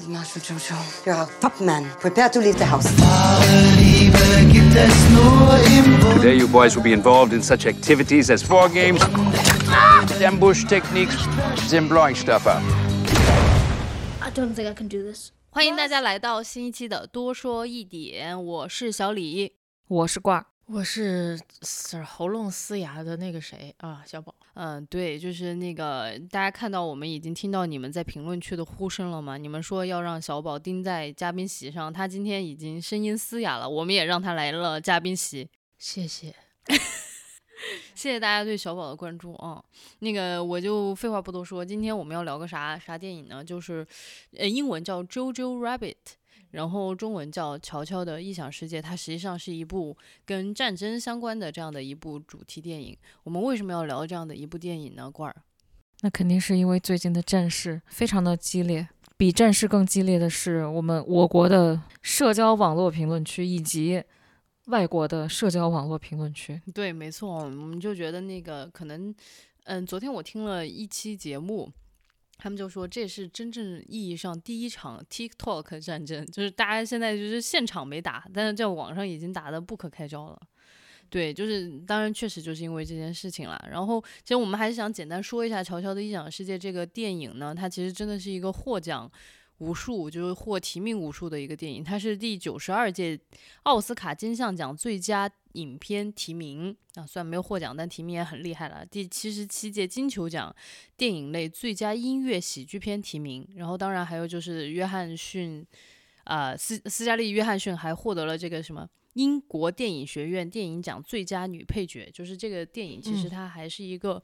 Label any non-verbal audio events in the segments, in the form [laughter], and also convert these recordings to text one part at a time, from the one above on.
Il Marshal Jojo, you're our top man. Prepare to leave the house. Today, you boys will be involved in such activities as war games, ambush techniques, and blowing stuff up. I don't think I can do this. 欢迎大家来到新一期的多说一点，我是小李。我是挂，我是嘶喉咙嘶哑的那个谁啊，小宝。嗯，对，就是那个大家看到我们已经听到你们在评论区的呼声了吗？你们说要让小宝盯在嘉宾席上，他今天已经声音嘶哑了，我们也让他来了嘉宾席。谢谢，[laughs] 谢谢大家对小宝的关注啊！那个我就废话不多说，今天我们要聊个啥啥电影呢？就是呃，英文叫《Jojo Rabbit》。然后中文叫《乔乔的异想世界》，它实际上是一部跟战争相关的这样的一部主题电影。我们为什么要聊这样的一部电影呢？罐儿，那肯定是因为最近的战事非常的激烈，比战事更激烈的是我们我国的社交网络评论区以及外国的社交网络评论区。对，没错，我们就觉得那个可能，嗯，昨天我听了一期节目。他们就说这是真正意义上第一场 TikTok 战争，就是大家现在就是现场没打，但是在网上已经打得不可开交了。对，就是当然确实就是因为这件事情了。然后其实我们还是想简单说一下《乔乔的异想世界》这个电影呢，它其实真的是一个获奖。无数就是获提名无数的一个电影，它是第九十二届奥斯卡金像奖最佳影片提名啊，虽然没有获奖，但提名也很厉害了。第七十七届金球奖电影类最佳音乐喜剧片提名，然后当然还有就是约翰逊，啊斯斯嘉丽约翰逊还获得了这个什么英国电影学院电影奖最佳女配角，就是这个电影其实它还是一个。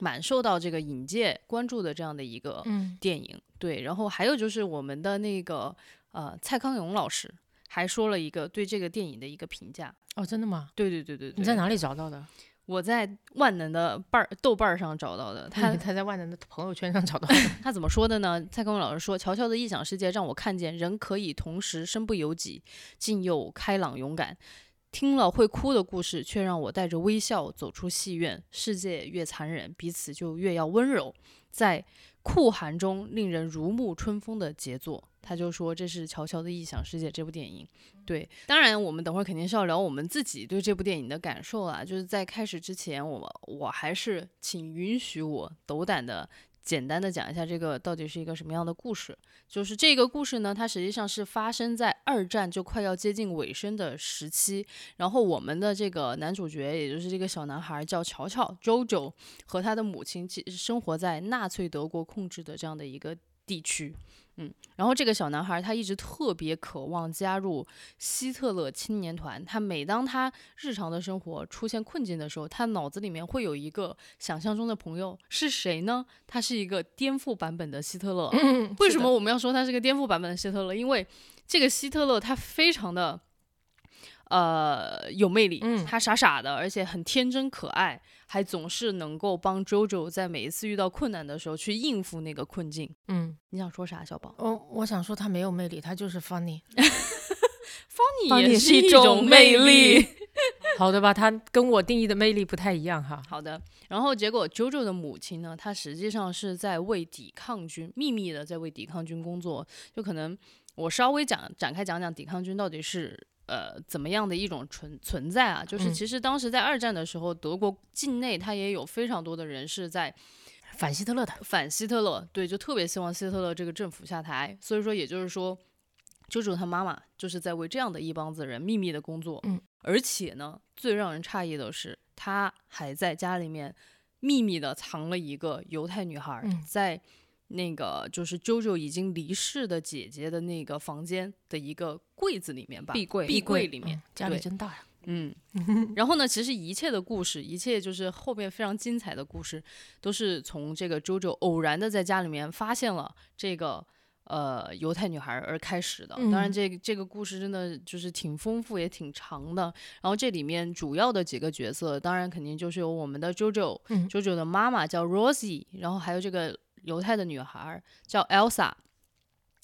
蛮受到这个影界关注的这样的一个电影，对，然后还有就是我们的那个呃蔡康永老师还说了一个对这个电影的一个评价哦，真的吗？对对对对，你在哪里找到的？我在万能的瓣儿豆瓣上找到的，[laughs] 他他在万能的朋友圈上找到的。[laughs] 他怎么说的呢？蔡康永老师说：“乔乔的异想世界让我看见人可以同时身不由己，竟又开朗勇敢。”听了会哭的故事，却让我带着微笑走出戏院。世界越残忍，彼此就越要温柔。在酷寒中，令人如沐春风的杰作。他就说这是《乔乔的异想世界》这部电影。对，当然我们等会儿肯定是要聊我们自己对这部电影的感受啦。就是在开始之前，我我还是请允许我斗胆的。简单的讲一下这个到底是一个什么样的故事，就是这个故事呢，它实际上是发生在二战就快要接近尾声的时期，然后我们的这个男主角，也就是这个小男孩叫乔乔 （Jojo） 和他的母亲，其实生活在纳粹德国控制的这样的一个地区。嗯，然后这个小男孩他一直特别渴望加入希特勒青年团。他每当他日常的生活出现困境的时候，他脑子里面会有一个想象中的朋友是谁呢？他是一个颠覆版本的希特勒。为什么我们要说他是个颠覆版本的希特勒？因为这个希特勒他非常的。呃，有魅力，嗯，他傻傻的，而且很天真可爱，还总是能够帮 JoJo 在每一次遇到困难的时候去应付那个困境。嗯，你想说啥，小宝？哦，我想说他没有魅力，他就是 funny，funny [laughs] 也是一种魅力。[laughs] 好的吧，他跟我定义的魅力不太一样哈。好的，然后结果 JoJo 的母亲呢，她实际上是在为抵抗军秘密的在为抵抗军工作，就可能我稍微讲展开讲讲抵抗军到底是。呃，怎么样的一种存存在啊？就是其实当时在二战的时候，德国境内他也有非常多的人是在反希特勒的，反希特勒，对，就特别希望希特勒这个政府下台。所以说，也就是说，舅舅他妈妈就是在为这样的一帮子人秘密的工作。嗯，而且呢，最让人诧异的是，他还在家里面秘密的藏了一个犹太女孩，在。那个就是 JoJo 已经离世的姐姐的那个房间的一个柜子里面吧，壁柜，壁柜里面，家里真大呀。嗯，然后呢，其实一切的故事，一切就是后面非常精彩的故事，都是从这个 JoJo 偶然的在家里面发现了这个呃犹太女孩而开始的。当然，这这个故事真的就是挺丰富也挺长的。然后这里面主要的几个角色，当然肯定就是有我们的 JoJo，JoJo 的妈妈叫 Rosie，然后还有这个。犹太的女孩叫 Elsa，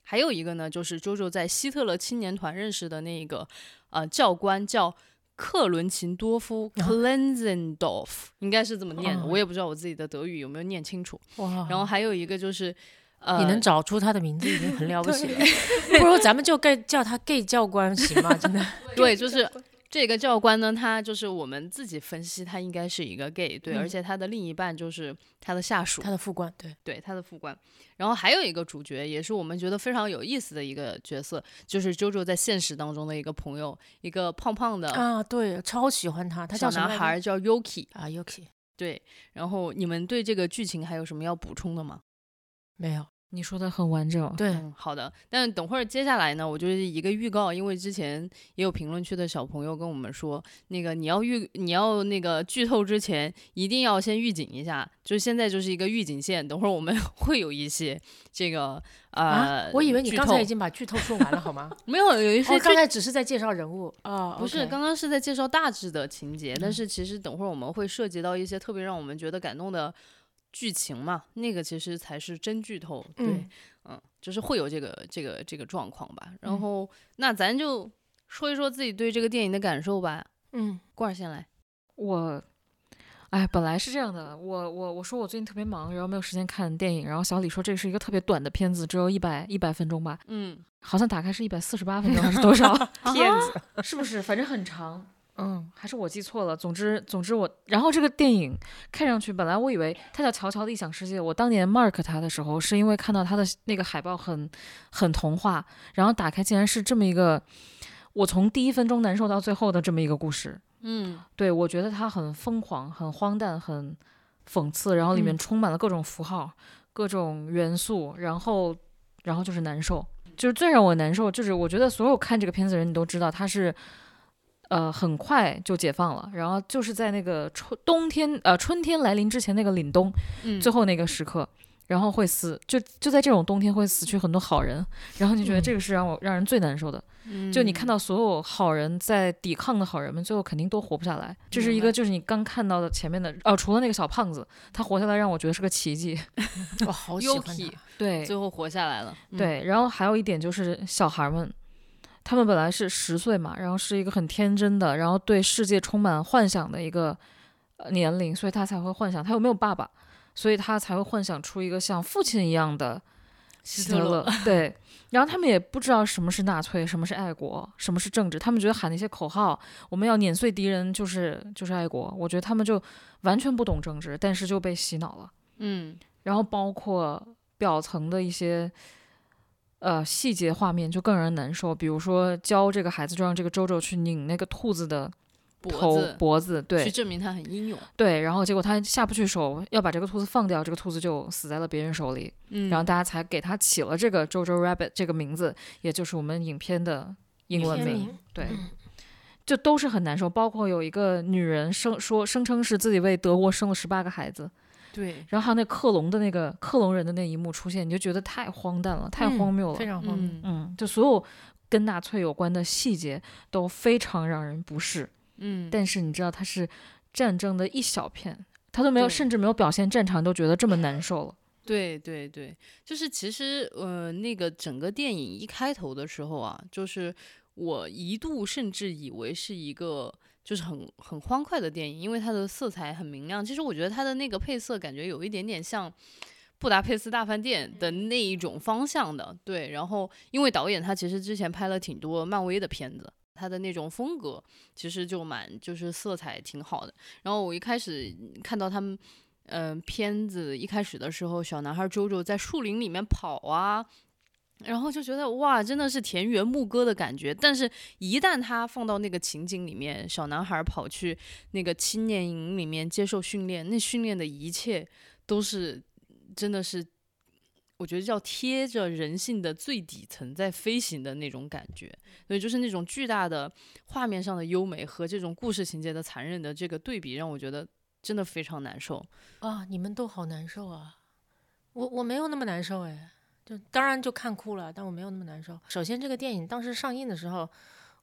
还有一个呢，就是 JoJo 在希特勒青年团认识的那个呃教官叫克伦琴多夫 （Klenzendorf），应该是这么念的，我也不知道我自己的德语有没有念清楚。然后还有一个就是。呃，你能找出他的名字已经很了不起了，[laughs] 不如咱们就 gay 叫他 gay 教官行吗？真的，对，就是这个教官呢，他就是我们自己分析，他应该是一个 gay，对，而嗯且他的另一半就是他的下属，他的副官对，对他的副官。然后还有一个主角，也是我们觉得非常有意思的一个角色，就是 JoJo 在现实当中的一个朋友，一个胖胖的啊，对，超喜欢他，他小叫男孩叫 Yuki。啊，Yuki 对，然后你们对这个剧情还有什么要补充的吗？没有，你说的很完整。对，嗯，好的。但等会儿接下来呢，我就是一个预告，因为之前也有评论区的小朋友跟我们说，那个你要预你要那个剧透之前，一定要先预警一下，就现在就是一个预警线，等会儿我们 [laughs] 会有一些这个呃、啊，我以为你刚才已经把剧透说完了，好吗？没有有一些哦，刚才只是在介绍人物啊，不是刚刚是在介绍大致的情节，但是其实等会儿我们会涉及到一些特别让我们觉得感动的剧情嘛，那个其实才是真剧透。对，嗯嗯，就是会有这个这个这个状况吧。然嗯后，那咱就说一说自己对这个电影的感受吧。嗯罐儿先来。我，哎，本来是这样的，我我我说我最近特别忙，然后没有时间看电影，然后小李说这是一个特别短的片子，只有一百一百分钟吧，嗯，好像打开是一百四十八分钟还是多少？[laughs] 骗 [laughs] 子，是不是？反正很长。嗯还是我记错了。总之，总之我，然后这个电影看上去，本来我以为它叫《乔乔的异想世界》。我当年 mark 它的时候，是因为看到它的那个海报很很童话，然后打开竟然是这么一个，我从第一分钟难受到最后的这么一个故事。嗯对我觉得它很疯狂、很荒诞、很讽刺，然后里面嗯充满了各种符号、各种元素，然后，然后就是难受。就是最让我难受，就是我觉得所有看这个片子的人，你都知道它是。呃，很快就解放了，然后就是在那个春冬天，呃，春天来临之前那个凛冬，嗯，最后那个时刻，然后会死，就就在这种冬天会死去很多好人，然后你觉得嗯这个是让我让人最难受的，就你看到到所有好人在抵抗的好人们，最后肯定都活不下来。这是一个，就是你刚看到的前面的哦，除了那个小胖子，他活下来让我觉得是个奇迹。我 [laughs] 好喜欢他，对最后活下来了。嗯，对，然后还有一点就是小孩们，他们本来是十岁嘛，然后是一个很天真的，然后对世界充满幻想的一个呃年龄，所以他才会幻想他有没有爸爸，所以他才会幻想出一个像父亲一样的希特勒。[laughs] 对，然后他们也不知道什么是纳粹，什么是爱国，什么是政治，他们觉得喊那些口号，我们要碾碎敌人就是就是爱国。我觉得他们就完全不懂政治，但是就被洗脑了。嗯然后包括表层的一些呃细节画面就更让人难受，比如说教这个孩子就让这个周周去拧那个兔子的头脖子脖子，去证明他很英勇。对，然后结果他下不去手，要把这个兔子放掉，这个兔子就死在了别人手里，嗯，然后大家才给他起了这个 Jojo Rabbit 这个名字，也就是我们影片的英文名，名对。嗯就都是很难受，包括有一个女人声说声称是自己为德国生了十八个孩子，对，然后还有那克隆的那个克隆人的那一幕出现，你就觉得太荒诞了，太嗯荒谬了。非常荒谬。嗯嗯，就所有跟纳粹有关的细节都非常让人不适。嗯，但是你知道它是战争的一小片，他都没有，甚至没有表现战场，都觉得这么难受了。对对对，就是其实呃，那个整个电影一开头的时候啊，就是我一度甚至以为是一个就是很很欢快的电影，因为它的色彩很明亮。其实我觉得它的那个配色感觉有一点点像。布达佩斯大饭店的那一种方向的，对，然后因为导演他其实之前拍了挺多漫威的片子，他的那种风格其实就蛮就是色彩挺好的。然后我一开始看到他们嗯、片子一开始的时候，小男孩周周在树林里面跑啊，然后就觉得哇，真的是田园牧歌的感觉。但是，一旦他放到那个情景里面，小男孩跑去那个青年营里面接受训练，那训练的一切都是真的是。我觉得叫贴着人性的最底层在飞行的那种感觉，所以就是那种巨大的画面上的优美和这种故事情节的残忍的这个对比，让我觉得真的非常难受。啊，你们都好难受啊！我我没有那么难受哎，就当然就看哭了，但我没有那么难受。首先，这个电影当时上映的时候，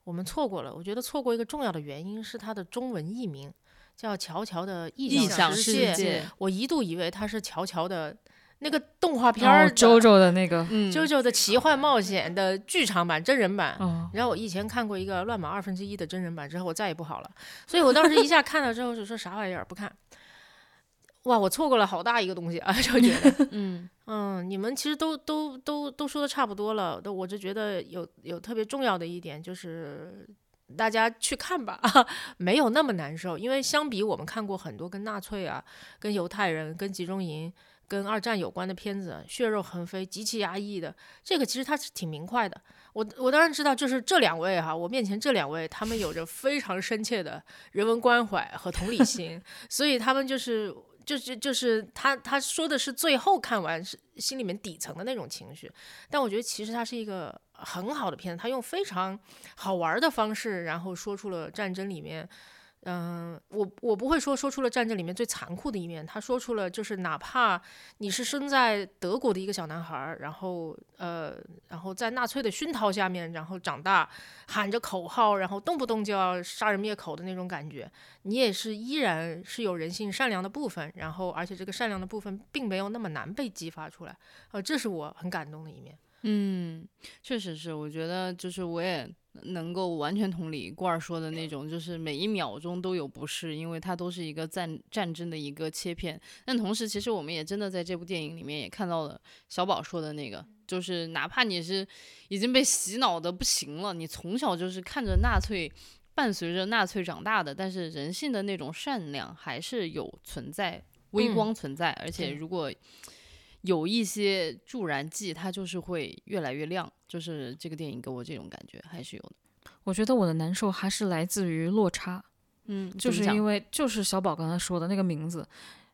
我们错过了。我觉得错过一个重要的原因是它的中文译名叫《乔乔的异异想世世界，我一度以为它是乔乔的那个动画片然儿周周的那个，嗯，JoJo 的奇幻冒险的剧场版真人版。哦，然后我以前看过一个乱码二分之一的真人版之后，我再也不好了。所以我当时一下看了之后就说啥玩意儿不看。哇，我错过了好大一个东西啊，就觉得，[laughs] 嗯嗯，你们其实都都都都说的差不多了，都我就觉得有有特别重要的一点就是。大家去看吧，[laughs] 没有那么难受，因为相比我们看过很多跟纳粹啊、跟犹太人、跟集中营、跟二战有关的片子，血肉横飞、极其压抑的，这个其实它是挺明快的。我我当然知道，就是这两位哈，我面前这两位，他们有着非常深切的人文关怀和同理心，[laughs] 所以他们就是就是就是他他说的是最后看完是心里面底层的那种情绪，但我觉得其实它是一个很好的片子，他用非常好玩的方式，然后说出了战争里面。嗯，我我不会说说出了战争里面最残酷的一面，他说出了就是哪怕你是生在德国的一个小男孩，然后呃，然后在纳粹的熏陶下面，然后长大，喊着口号，然后动不动就要杀人灭口的那种感觉，你也是依然是有人性善良的部分，然后而且这个善良的部分并没有那么难被激发出来，呃，这是我很感动的一面。嗯，确实是，我觉得就是我也能够完全同理罐儿说的那种，就是每一秒钟都有不适，因为它都是一个战战争的一个切片。但同时，其实我们也真的在这部电影里面也看到了小宝说的那个，就是哪怕你是已经被洗脑的不行了，你从小就是看着纳粹。伴随着纳粹长大的，但是人性的那种善良还是有存在，微嗯光存在，而且如果有一些助燃剂，它就是会越来越亮。就是这个电影给我这种感觉还是有的。我觉得我的难受还是来自于落差，嗯，就是因为就是小宝刚才说的那个名字，《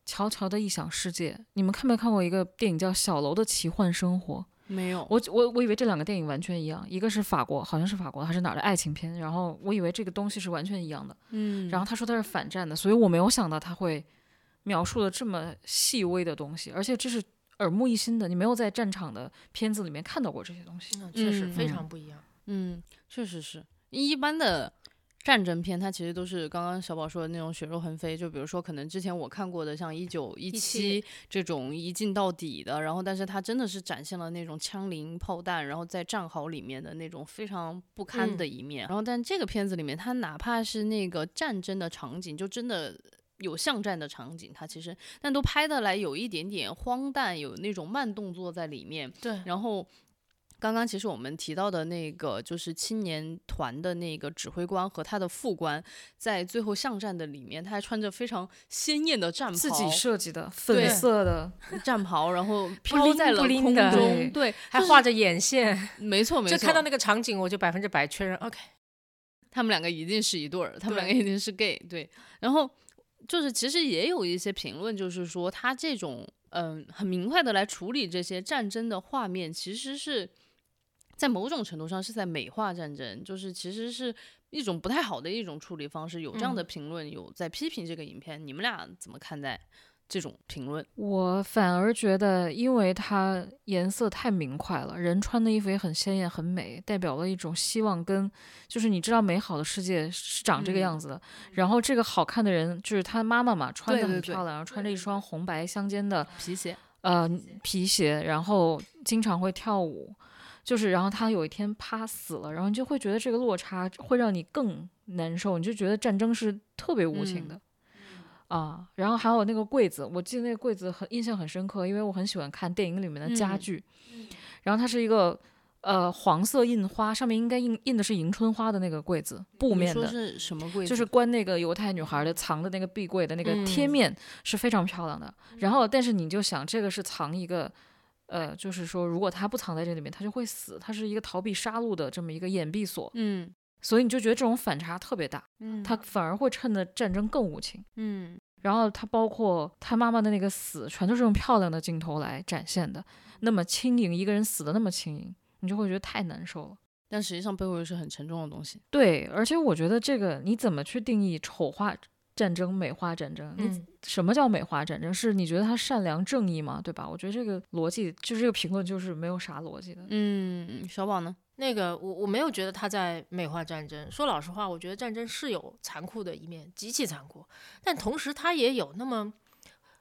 乔乔的异想世界》。你们看没看过一个电影叫《小楼的奇幻生活》？没有，我我我以为这两个电影完全一样，一个是法国，好像是法国还是哪儿的爱情片，然后我以为这个东西是完全一样的。嗯，然后他说他是反战的，所以我没有想到他会描述的这么细微的东西，而且这是耳目一新的，你没有在战场的片子里面看到过这些东西。嗯，确实嗯非嗯常不一样。嗯，确实是一般的战争片，它其实都是刚刚小宝说的那种血肉横飞。就比如说，可能之前我看过的像《一九一七》这种一镜到底的，然后但是它真的是展现了那种枪林炮弹，然后在战壕里面的那种非常不堪的一面。然后但这个片子里面，它哪怕是那个战争的场景，就真的。有巷战的场景，它其实但都拍得来有一点点荒诞，有那种慢动作在里面。对，然后刚刚其实我们提到的那个就是青年团的那个指挥官和他的副官，在最后巷战的里面，他还穿着非常鲜艳的战袍，自己设计的粉色的，战袍，然后 [laughs] 飘在了空中，对，还画着眼线，没错没错，就看到那个场景，我就百分之百确认，OK，他们两个一定是一对儿，他们两个一定是 gay，对。然后就是其实也有一些评论，就是说他这种嗯很明快的来处理这些战争的画面，其实是在某种程度上是在美化战争，就是其实是一种不太好的一种处理方式。有这样的嗯评论，有在批评这个影片，你们俩怎么看待这种评论？我反而觉得，因为它颜色太明快了，人穿的衣服也很鲜艳、很美，代表了一种希望跟，就是你知道美好的世界是长这个嗯样子的。然后这个好看的人就是他妈妈嘛，穿的很漂亮，然后穿着一双红白相间的皮鞋，呃皮鞋，然后经常会跳舞，就是然后他有一天趴死了，然后你就会觉得这个落差会让你更难受，你就觉得战争是特别无情嗯的。啊，然后还有那个柜子，我记得那个柜子很印象很深刻，因为我很喜欢看电影里面的家嗯具，然后它是一个呃黄色印花，上面应该印印的是迎春花的那个柜子，布面的，说是什么柜子？就是关那个犹太女孩的藏的那个壁柜的那个贴嗯面是非常漂亮的。然后，但是你就想，这个是藏一个，呃，就是说，如果他不藏在这里面，他就会死。它是一个逃避杀戮的这么一个掩蔽所，嗯所以你就觉得这种反差特别大，嗯，他反而会衬得战争更无情。嗯然后他包括他妈妈的那个死，全都是用漂亮的镜头来展现的，那么轻盈，一个人死的那么轻盈，你就会觉得太难受了。但实际上背后又是很沉重的东西。对，而且我觉得这个你怎么去定义丑化战争、美化战争？你嗯，什么叫美化战争？是你觉得他善良正义吗？对吧？我觉得这个逻辑，就是这个评论就是没有啥逻辑的。嗯，小宝呢？那个我我没有觉得他在美化战争。说老实话，我觉得战争是有残酷的一面，极其残酷，但同时它也有那么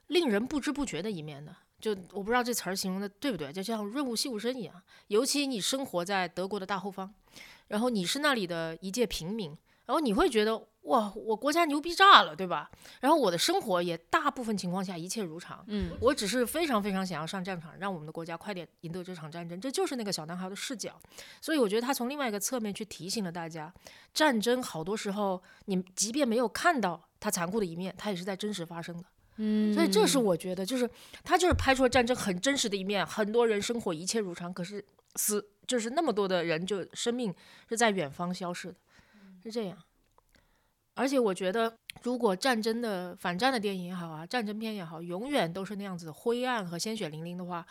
令人不知不觉的一面的。就我不知道这词儿形容的对不对，就像润物细无声一样。尤其你生活在德国的大后方，然后你是那里的一介平民，然后你会觉得哇，我国家牛逼炸了，对吧？然后我的生活也大部分情况下一切如常，嗯我只是非常非常想要上战场，让我们的国家快点赢得这场战争，这就是那个小男孩的视角。所以我觉得他从另外一个侧面去提醒了大家，战争好多时候你即便没有看到它残酷的一面，它也是在真实发生的。嗯所以这是我觉得，就是他就是拍出了战争很真实的一面，很多人生活一切如常，可是死就是那么多的人就生命是在远方消逝的，是这样。而且我觉得，如果战争的反战的电影也好啊，战争片也好，永远都是那样子灰暗和鲜血淋淋的话，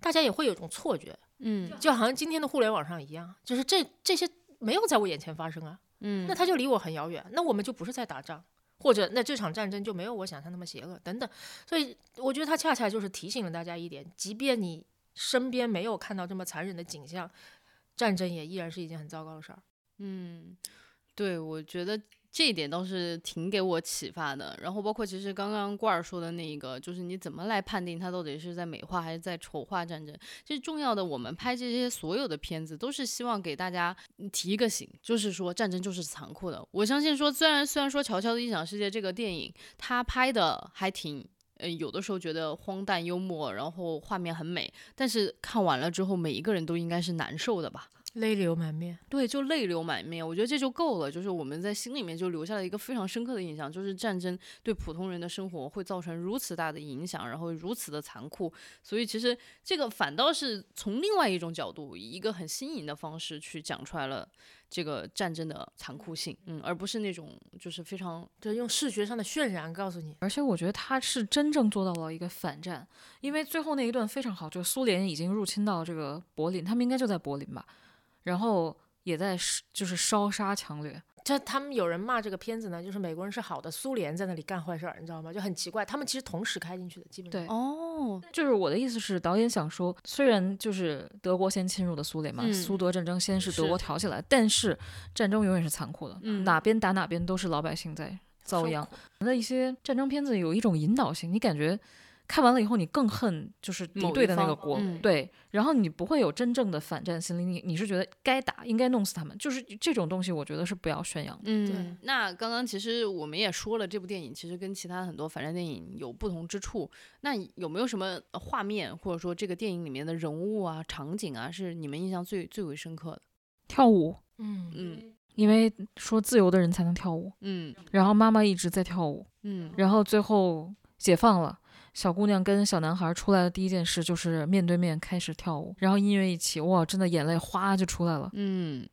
大家也会有种错觉，嗯就好像今天的互联网上一样，就是这这些没有在我眼前发生啊，嗯那它就离我很遥远，那我们就不是在打仗，或者那这场战争就没有我想象那么邪恶等等。所以我觉得它恰恰就是提醒了大家一点，即便你身边没有看到这么残忍的景象，战争也依然是一件很糟糕的事儿。嗯，对，我觉得这一点倒是挺给我启发的。然后包括其实刚刚罐儿说的那一个，就是你怎么来判定它到底是在美化还是在丑化战争？其实重要的，我们拍这些所有的片子，都是希望给大家提一个醒，就是说战争就是残酷的。我相信说，虽然虽然说《乔乔的异想世界》这个电影，它拍的还挺。呃，有的时候觉得荒诞幽默，然后画面很美，但是看完了之后，每一个人都应该是难受的吧？泪流满面，对，就泪流满面，我觉得这就够了。就是我们在心里面就留下了一个非常深刻的印象，就是战争对普通人的生活会造成如此大的影响，然后如此的残酷。所以其实这个反倒是从另外一种角度，以一个很新颖的方式去讲出来了这个战争的残酷性，嗯，而不是那种就是非常就用视觉上的渲染告诉你，而且我觉得他是真正做到了一个反战，因为最后那一段非常好，就苏联已经入侵到这个柏林，他们应该就在柏林吧，然后也在是就是烧杀抢掠，这他们有人骂这个片子呢，就是美国人是好的，苏联在那里干坏事儿，你知道吗？就很奇怪，他们其实同时开进去的，基本上。对哦，就是我的意思是，导演想说，虽然就是德国先侵入的苏联嘛，嗯苏德战争先是德国挑起来，但是战争永远是残酷的，嗯哪边打哪边都是老百姓在遭殃。那一些战争片子有一种引导性，你感觉看完了以后，你更恨就是敌对的那个国，嗯对，然后你不会有真正的反战心理，你你是觉得该打，应该弄死他们，就是这种东西，我觉得是不要宣扬的。嗯，那刚刚其实我们也说了，这部电影其实跟其他很多反战电影有不同之处。那有没有什么呃画面，或者说这个电影里面的人物啊、场景啊，是你们印象最最为深刻的？跳舞，嗯嗯因为说自由的人才能跳舞，嗯然后妈妈一直在跳舞，嗯然后最后解放了。小姑娘跟小男孩出来的第一件事就是面对面开始跳舞，然后音乐一起，哇，真的眼泪哗就出来了。嗯。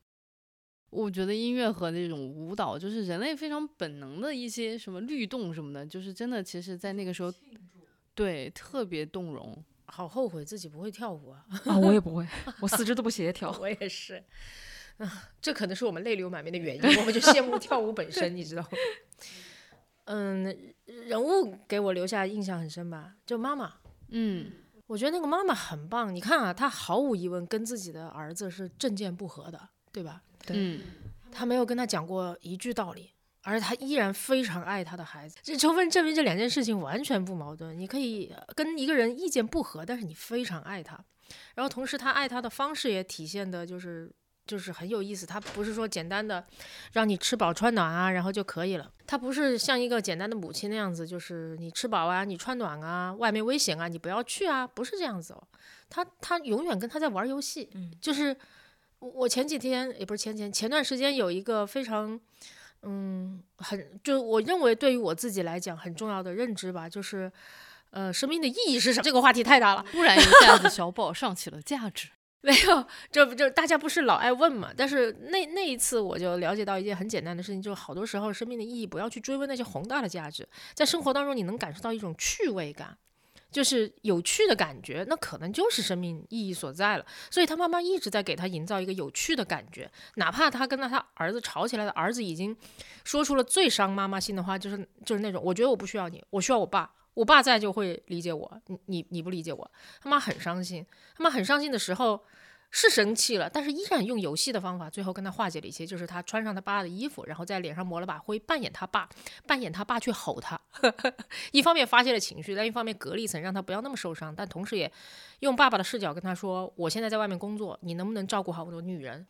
我觉得音乐和那种舞蹈，就是人类非常本能的一些什么律动什么的，就是真的，其实在那个时候，对，特别动容。好后悔自己不会跳舞啊！啊，我也不会，[laughs] 我四肢都不协调。[laughs] 我也是，啊，这可能是我们泪流满面的原因。我们就羡慕跳舞本身，你知道吗？[laughs] 嗯，人物给我留下印象很深吧，就妈妈。嗯我觉得那个妈妈很棒。你看啊，她毫无疑问跟自己的儿子是政见不合的，对吧？嗯她没有跟他讲过一句道理，而她依然非常爱她的孩子。这充分证明这两件事情完全不矛盾。你可以呃跟一个人意见不合，但是你非常爱他，然后同时他爱他的方式也体现的就是。就是很有意思，他不是说简单的让你吃饱穿暖啊，然后就可以了。他不是像一个简单的母亲那样子，就是你吃饱啊，你穿暖啊，外面危险啊，你不要去啊，不是这样子哦。他他永远跟他在玩游戏，嗯就是我我前几天也不是前前前段时间有一个非常嗯很就我认为对于我自己来讲很重要的认知吧，就是呃生命的意义是什么？这个话题太大了，突然一下子，小宝上起了价值。没有，这不就大家不是老爱问嘛？但是那那一次我就了解到一件很简单的事情，就是好多时候生命的意义不要去追问那些宏大的价值，在生活当中你能感受到一种趣味感。就是有趣的感觉，那可能就是生命意义所在了。所以他妈妈一直在给他营造一个有趣的感觉，哪怕他跟他他儿子吵起来的儿子已经说出了最伤妈妈心的话，就是就是那种我觉得我不需要你，我需要我爸，我爸在就会理解我，你你你不理解我，他妈很伤心，他妈很伤心的时候。是生气了，但是依然用游戏的方法，最后跟他化解了一些，就是他穿上他爸的衣服，然后在脸上抹了把灰，扮演他爸，扮演他爸去吼他，[laughs] 一方面发泄了情绪，但一方面隔了一层，让他不要那么受伤，但同时也用爸爸的视角跟他说：“我现在在外面工作，你能不能照顾好我的女人？”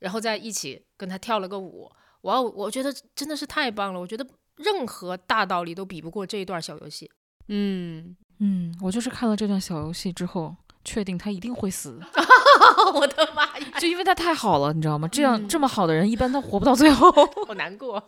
然后在一起跟他跳了个舞，哇哦，我觉得真的是太棒了，我觉得任何大道理都比不过这一段小游戏。嗯，嗯，我就是看了这段小游戏之后，确定他一定会死，[laughs] 我的妈呀，就因为他太好了，你知道吗？这样嗯这么好的人，一般都活不到最后。[laughs] 好难过。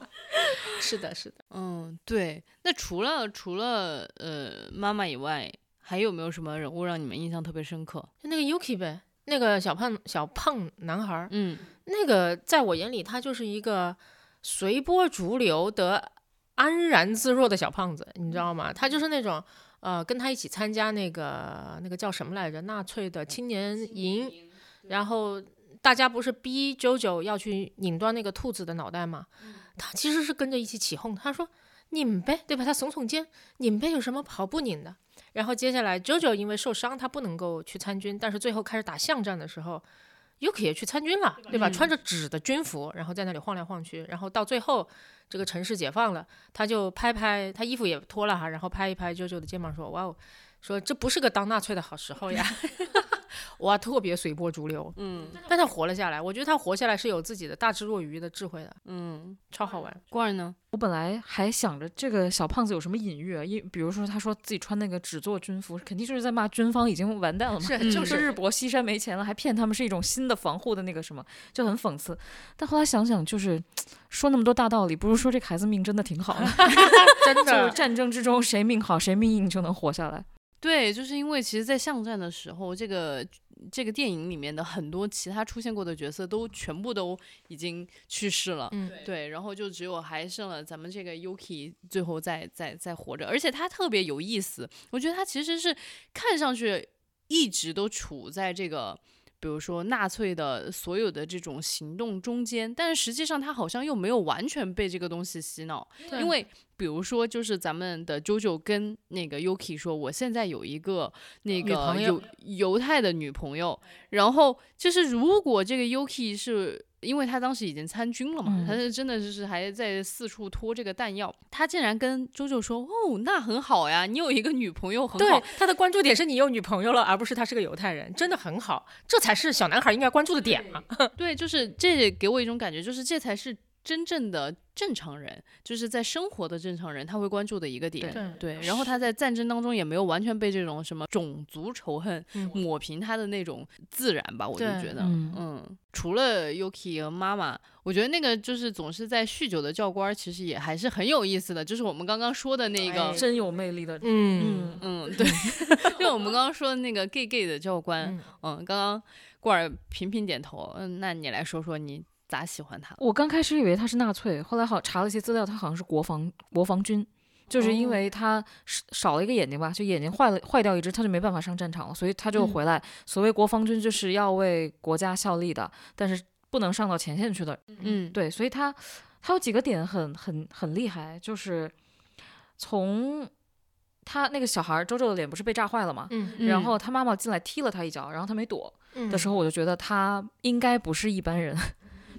是的，是的。嗯，对。那除了除了呃妈妈以外，还有没有什么人物让你们印象特别深刻？就那个 Yuki 呗，那个小胖小胖男孩儿，嗯那个在我眼里他就是一个随波逐流的安然自若的小胖子，你知道吗？他就是那种呃，跟他一起参加那个那个叫什么来着，纳粹的青年营，然后大家不是逼 JoJo 要去拧断那个兔子的脑袋吗？他其实是跟着一起起哄，他说拧呗，对吧？他耸耸肩，拧呗，有什么好不拧的？然后接下来 JoJo 因为受伤，他不能够去参军，但是最后开始打巷战的时候。Yuki 也去参军了，对吧？穿着纸的军服，然后在那里晃来晃去，然后到最后这个城市解放了，他就拍拍他衣服也脱了哈，然后拍一拍舅舅的肩膀说：“哇哦，说这不是个当纳粹的好时候呀。” [laughs] 哇，特别随波逐流，嗯但他活了下来。我觉得他活下来是有自己的大智若愚的智慧的，嗯，超好玩。罐儿呢？我本来还想着这个小胖子有什么隐喻啊，因比如说他说自己穿那个纸做军服，肯定就是在骂军方已经完蛋了嘛。是，嗯就是日薄西山没钱了，还骗他们是一种新的防护的那个什么，就很讽刺。但后来想想，就是说那么多大道理，不如说这个孩子命真的挺好的 [laughs] [laughs] 真就是的，战争之中谁命好谁命硬就能活下来。对，就是因为其实，在巷战的时候，这个这个电影里面的很多其他出现过的角色都全部都已经去世了。嗯，对，然后就只有还剩了咱们这个 Yuki 最后在在在活着，而且他特别有意思，我觉得他其实是看上去一直都处在这个。比如说纳粹的所有的这种行动中间，但是实际上他好像又没有完全被这个东西洗脑，因为比如说就是咱们的 JoJo 跟那个 Yuki 说，我现在有一个那个犹犹太的女朋友，然后就是如果这个 Yuki 是因为他当时已经参军了嘛，嗯他是真的就是还在四处拖这个弹药，他竟然跟 Jojo 说：“哦，那很好呀，你有一个女朋友很好对。，他的关注点是你有女朋友了，而不是他是个犹太人，真的很好，这才是小男孩应该关注的点嘛。[laughs] 对，就是这给我一种感觉，就是这才是真正的正常人，就是在生活的正常人他会关注的一个点。对然后他在战争当中也没有完全被这种什么种族仇恨嗯抹平他的那种自然吧，我就觉得，嗯嗯，除了 Yuki 和妈妈，我觉得那个就是总是在酗酒的教官，其实也还是很有意思的，就是我们刚刚说的那个哎。真有魅力的，嗯嗯，嗯，对，[laughs] 就我们刚刚说的那个 gay gay 的教官，嗯嗯，刚刚过儿频频点头，嗯，那你来说说你咋喜欢他？我刚开始以为他是纳粹，后来好查了一些资料，他好像是国防国防军，就是因为他少少了一个眼睛吧，就眼睛坏了坏掉一只，他就没办法上战场了，所以他就嗯回来。所谓国防军就是要为国家效力的，但是不能上到前线去的。嗯，对，所以他他有几个点很很很厉害，就是从他那个小孩儿周周的脸不是被炸坏了吗？嗯嗯然后他妈妈进来踢了他一脚，然后他没躲嗯的时候，我就觉得他应该不是一般人，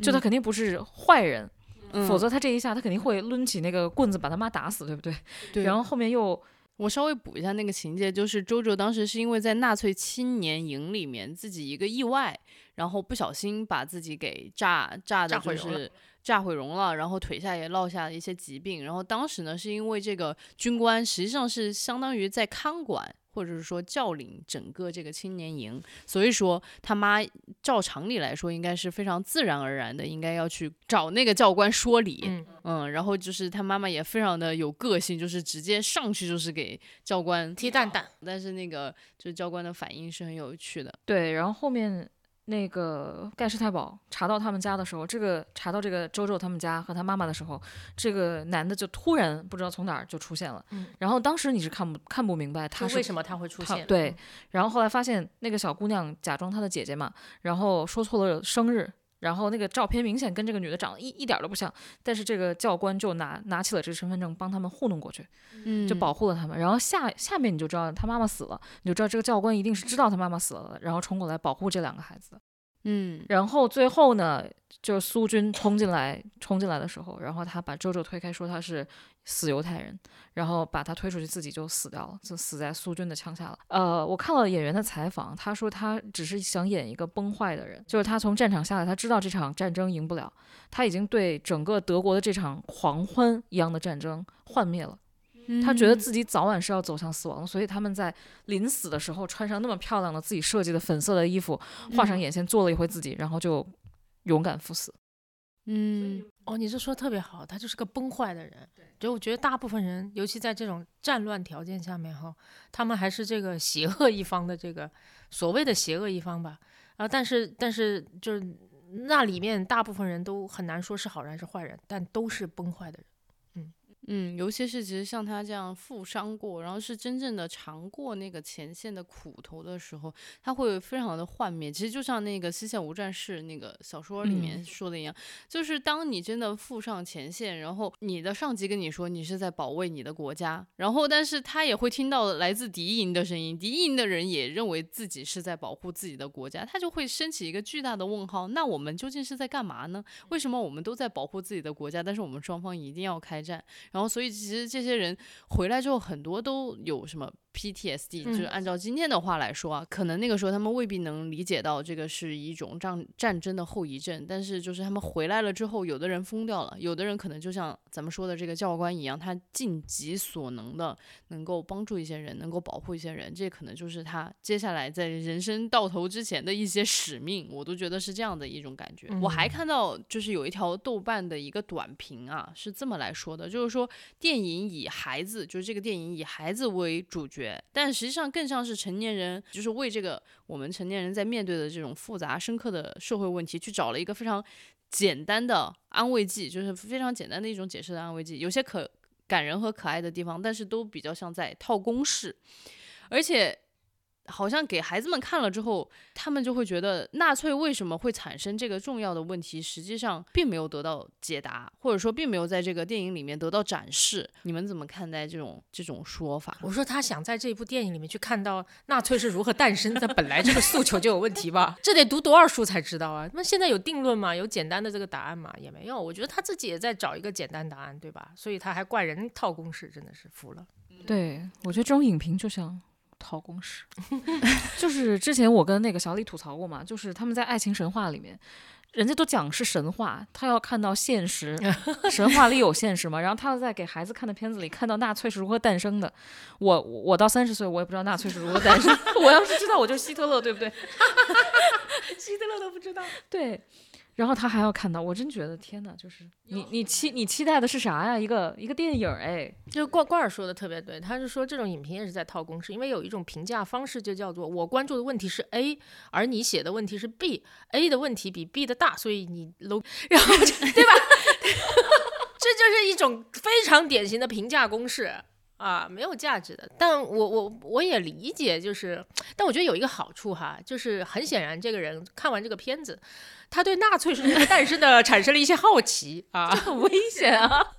就他嗯肯定不是坏人，嗯否则他这一下他肯定会抡起那个棍子把他妈打死，对不对？对，然后后面又我稍微补一下那个情节，就是周周当时是因为在纳粹青年营里面自己一个意外，然后不小心把自己给炸炸的就炸毁容了是炸毁容了，然后腿下也落下了一些疾病，然后当时呢是因为这个军官实际上是相当于在看管。或者是说教领整个这个青年营，所以说他妈照常理来说应该是非常自然而然的，应该要去找那个教官说理，嗯。嗯，然后就是他妈妈也非常的有个性，就是直接上去就是给教官踢蛋蛋，但是那个就是教官的反应是很有趣的。对，然后后面那个盖世太保查到他们家的时候，这个查到这个周周他们家和他妈妈的时候，这个男的就突然不知道从哪儿就出现了，嗯然后当时你是看不看不明白他是为什么他会出现？对，然后后来发现那个小姑娘假装她的姐姐嘛，然后说错了生日，然后那个照片明显跟这个女的长得一一点儿都不像，但是这个教官就拿拿起了这个身份证帮他们糊弄过去，嗯就保护了他们。然后下下面你就知道他妈妈死了，你就知道这个教官一定是知道他妈妈死了，然后冲过来保护这两个孩子的。嗯然后最后呢，就是苏军冲进来，冲进来的时候，然后他把周周推开，说他是死犹太人，然后把他推出去，自己就死掉了，就死在苏军的枪下了。呃，我看了演员的采访，他说他只是想演一个崩坏的人，就是他从战场下来，他知道这场战争赢不了，他已经对整个德国的这场狂欢一样的战争幻灭了。他觉得自己早晚是要走向死亡，所以他们在临死的时候穿上那么漂亮的自己设计的粉色的衣服，画上眼线，做了一回自己，然后就勇敢赴死。嗯哦，你这说的特别好，他就是个崩坏的人。就我觉得大部分人，尤其在这种战乱条件下面哈，他们还是这个邪恶一方的这个所谓的邪恶一方吧。啊，但是但是就是那里面大部分人都很难说是好人还是坏人，但都是崩坏的人。嗯，尤其是其实像他这样负伤过，然后是真正的尝过那个前线的苦头的时候，他会非常的幻灭。其实就像那个《西线无战事》那个小说里面说的一样，就是当你真的负上前线，然后你的上级跟你说你是在保卫你的国家，然后但是他也会听到来自敌营的声音，敌营的人也认为自己是在保护自己的国家，他就会升起一个巨大的问号：那我们究竟是在干嘛呢？为什么我们都在保护自己的国家，但是我们双方一定要开战？然后，所以其实这些人回来之后，很多都有什么 PTSD，、就是嗯按照今天的话来说啊，可能那个时候他们未必能理解到这个是一种战战争的后遗症，但是就是他们回来了之后，有的人疯掉了，有的人可能就像咱们说的这个教官一样，他尽己所能的能够帮助一些人，能够保护一些人，这可能就是他接下来在人生到头之前的一些使命，我都觉得是这样的一种感觉。我还看到就是有一条豆瓣的一个短评啊，是这么来说的，就是说电影以孩子，就是这个电影以孩子为主角，但实际上更像是成年人，就是为这个我们成年人在面对的这种复杂深刻的社会问题，去找了一个非常简单的安慰剂，就是非常简单的一种解释的安慰剂，有些可感人和可爱的地方，但是都比较像在套公式，而且。好像给孩子们看了之后，他们就会觉得纳粹为什么会产生这个重要的问题，实际上并没有得到解答，或者说并没有在这个电影里面得到展示。你们怎么看待这种这种说法？我说他想在这部电影里面去看到纳粹是如何诞生的，本来这个诉求就有问题吧？这得读多少书才知道啊？那现在有定论吗？有简单的这个答案吗？也没有。我觉得他自己也在找一个简单答案，对吧？所以他还怪人套公式，真的是服了。对我觉得这种影评就像套公式 [laughs] [laughs] 就是之前我跟那个小李吐槽过嘛，就是他们在爱情神话里面。人家都讲是神话，他要看到现实，[laughs] 神话里有现实吗？然后他在给孩子看的片子里看到纳粹是如何诞生的。我我到三十岁，我也不知道纳粹是如何诞生。我要是知道，我就希特勒，对不对？希特勒都不知道。对，然后他还要看到，我真觉得天哪，就是你你期你期待的是啥呀？一个一个电影哎，就罐罐儿说的特别对，他是说这种影评也是在套公式，因为有一种评价方式就叫做我关注的问题是 A，而你写的问题是 B，A 的问题比 B 的大，所以你 low，然后就对吧？[laughs] 这就是一种非常典型的评价公式啊，没有价值的。但我我我也理解，就是，但我觉得有一个好处哈，就是很显然这个人看完这个片子，他对纳粹是如何诞生的产生了一些好奇啊。很危险啊！[laughs]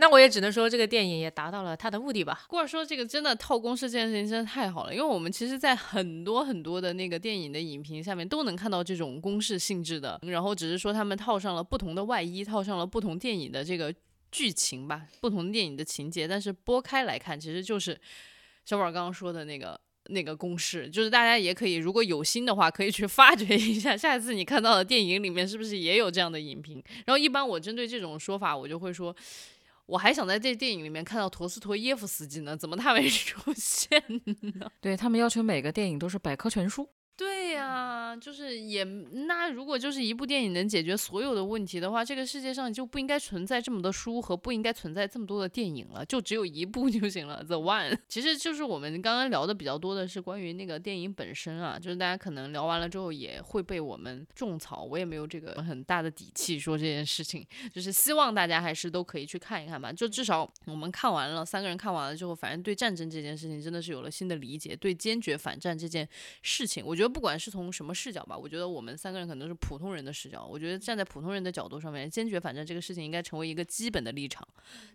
那我也只能说，这个电影也达到了它的目的吧。或者说这个真的套公式这件事情真的太好了，因为我们其实，在很多很多的那个电影的影评下面都能看到这种公式性质的，然后只是说他们套上了不同的外衣，套上了不同电影的这个剧情吧，不同电影的情节，但是拨开来看，其实就是小宝刚刚说的那个。那个公式就是大家也可以，如果有心的话，可以去 [laughs] 发掘一下。下一次你看到的电影里面是不是也有这样的影评？然后一般我针对这种说法，我就会说，我还想在这电影里面看到陀思妥耶夫斯基呢，怎么他没出现呢？[laughs] 对他们要求每个电影都是百科全书。对对呀、就是也那如果就是一部电影能解决所有的问题的话，这个世界上就不应该存在这么多书和不应该存在这么多的电影了，就只有一部就行了。The One，其实就是我们刚刚聊的比较多的是关于那个电影本身啊，就是大家可能聊完了之后也会被我们种草，我也没有这个很大的底气说这件事情，就是希望大家还是都可以去看一看吧，就至少我们看完了，三个人看完了之后，反正对战争这件事情真的是有了新的理解，对坚决反战这件事情，我觉得不管是是从什么视角吧？我觉得我们三个人可能是普通人的视角。我觉得站在普通人的角度上面，坚决反正这个事情应该成为一个基本的立场。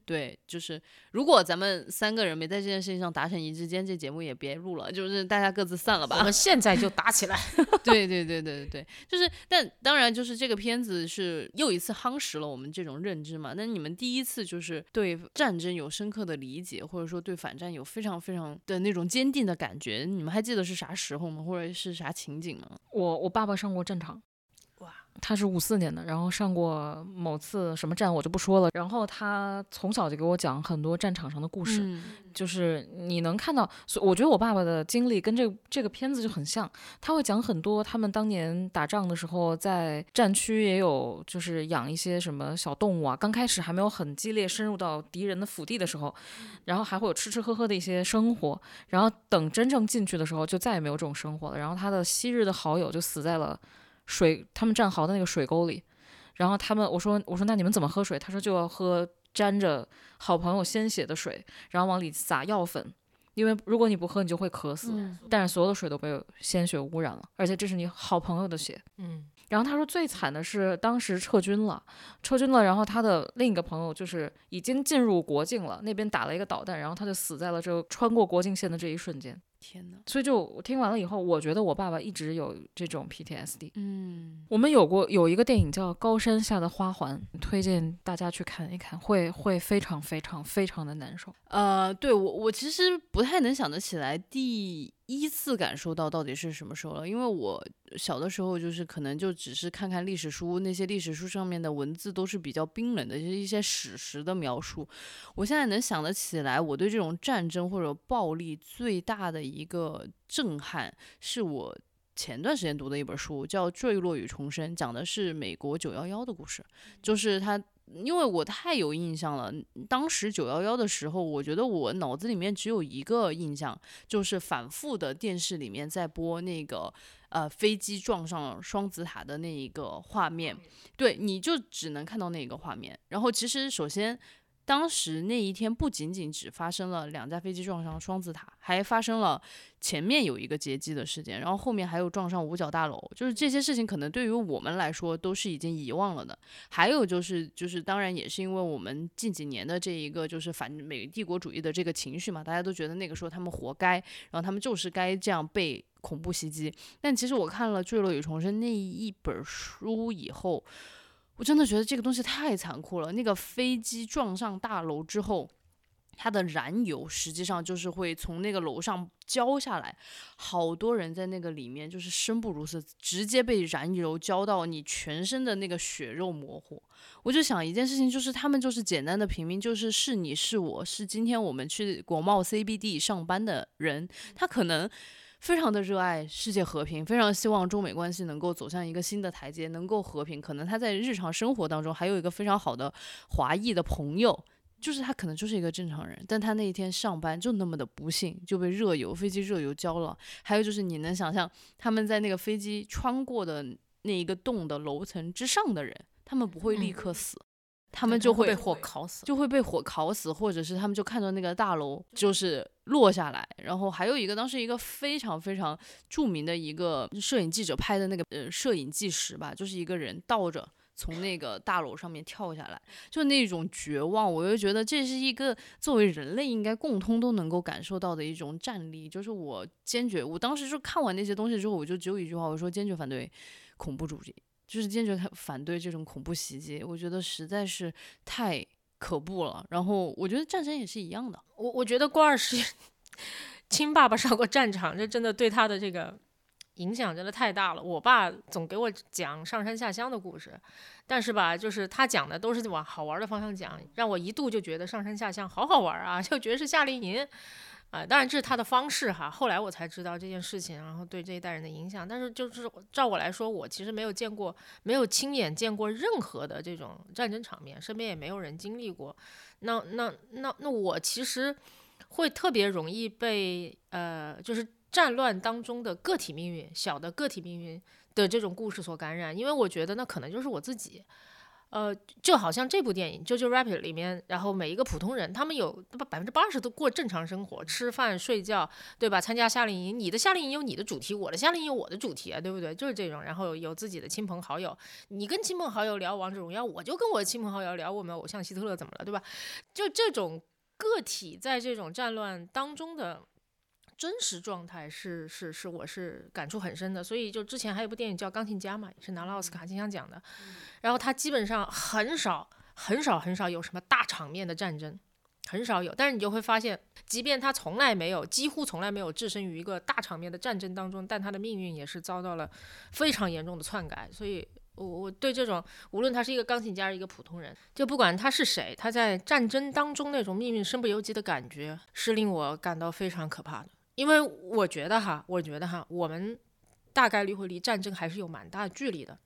对，就是如果咱们三个人没在这件事情上达成一致，今天这节目也别录了，就是大家各自散了吧。我们现在就打起来。[laughs] 对对对对对对，就是，但当然就是这个片子是又一次夯实了我们这种认知嘛。那你们第一次就是对战争有深刻的理解，或者说对反战有非常非常的那种坚定的感觉，你们还记得是啥时候吗？或者是啥情景啊？我我爸爸上过战场，他是五四年的，然后上过某次什么战我就不说了。然后他从小就给我讲很多战场上的故事，嗯就是你能看到，所以我觉得我爸爸的经历跟这个这个片子就很像，他会讲很多他们当年打仗的时候在战区也有就是养一些什么小动物啊，刚开始还没有很激烈深入到敌人的腹地的时候，然后还会有吃吃喝喝的一些生活，然后等真正进去的时候就再也没有这种生活了。然后他的昔日的好友就死在了水他们战壕的那个水沟里，然后他们我说我说那你们怎么喝水？他说就要喝沾着好朋友鲜血的水，然后往里撒药粉，因为如果你不喝你就会渴死。嗯但是所有的水都被鲜血污染了，而且这是你好朋友的血。嗯，然后他说最惨的是当时撤军了，撤军了，然后他的另一个朋友就是已经进入国境了，那边打了一个导弹，然后他就死在了这个穿过国境线的这一瞬间。天哪，所以就我听完了以后，我觉得我爸爸一直有这种 PTSD。嗯，我们有过有一个电影叫《高山下的花环》，推荐大家去看一看，会会非常非常非常的难受。呃，对我我其实不太能想得起来第一次感受到到底是什么时候了，因为我小的时候就是可能就只是看看历史书，那些历史书上面的文字都是比较冰冷的，就是一些史实的描述。我现在能想得起来，我对这种战争或者暴力最大的一个震撼，是我前段时间读的一本书，叫《坠落与重生》，讲的是美国九幺幺的故事，就是它。因为我太有印象了，当时九幺幺的时候，我觉得我脑子里面只有一个印象，就是反复的电视里面在播那个呃飞机撞上双子塔的那一个画面，对，你就只能看到那个画面。然后其实首先。当时那一天不仅仅只发生了两架飞机撞上双子塔，还发生了前面有一个劫机的事件，然后后面还有撞上五角大楼，就是这些事情可能对于我们来说都是已经遗忘了的。还有就是就是当然也是因为我们近几年的这一个就是反美帝国主义的这个情绪嘛，大家都觉得那个时候他们活该，然后他们就是该这样被恐怖袭击。但其实我看了《坠落与重生》那一本书以后。我真的觉得这个东西太残酷了。那个飞机撞上大楼之后，它的燃油实际上就是会从那个楼上浇下来，好多人在那个里面就是生不如死，直接被燃油浇到你全身的那个血肉模糊。我就想一件事情，就是他们就是简单的平民，就是是你是我是今天我们去国贸 CBD 上班的人，他可能。非常的热爱世界和平，非常希望中美关系能够走向一个新的台阶，能够和平。可能他在日常生活当中还有一个非常好的华裔的朋友，就是他可能就是一个正常人，但他那一天上班就那么的不幸，就被热油飞机热油浇了。还有就是你能想象他们在那个飞机穿过的那一个洞的楼层之上的人，他们不会立刻死。他们就会被火烤死，就会被火烤死，或者是他们就看到那个大楼就是落下来，然后还有一个当时一个非常非常著名的一个摄影记者拍的那个呃摄影纪实吧，就是一个人倒着从那个大楼上面跳下来，就那种绝望，我就觉得这是一个作为人类应该共通都能够感受到的一种战力，就是我坚决，我当时就看完那些东西之后，我就只有一句话，我说坚决反对恐怖主义。就是坚决反对这种恐怖袭击，我觉得实在是太可不了。然后我觉得战争也是一样的。我我觉得郭二是亲爸爸上过战场，这真的对他的这个影响真的太大了。我爸总给我讲上山下乡的故事，但是吧，就是他讲的都是往好玩的方向讲，让我一度就觉得上山下乡好好玩啊，就觉得是夏令营。啊，当然这是他的方式哈。后来我才知道这件事情，然后对这一代人的影响。但是就是照我来说，我其实没有见过，没有亲眼见过任何的这种战争场面，身边也没有人经历过。那那那那我其实会特别容易被呃，就是战乱当中的个体命运、小的个体命运的这种故事所感染，因为我觉得那可能就是我自己。呃，就好像这部电影《JoJo Rabbit》里面，然后每一个普通人，他们有百分之八十都过正常生活，吃饭、睡觉，对吧？参加夏令营，你的夏令营有你的主题，我的夏令营有我的主题啊，对不对？就是这种，然后有自己的亲朋好友，你跟亲朋好友聊王者荣耀，我就跟我亲朋好友聊我们偶像希特勒怎么了，对吧？就这种个体在这种战乱当中的。真实状态是是是，我是感触很深的。所以就之前还有部电影叫《钢琴家》嘛，也是拿了奥斯卡金像奖的。然后他基本上很少很少很少有什么大场面的战争，很少有。但是你就会发现，即便他从来没有，几乎从来没有置身于一个大场面的战争当中，但他的命运也是遭到了非常严重的篡改。所以，我我对这种无论他是一个钢琴家，一个普通人，就不管他是谁，他在战争当中那种命运身不由己的感觉，是令我感到非常可怕的。因为我觉得哈，我觉得哈，我们大概率会离战争还是有蛮大距离的。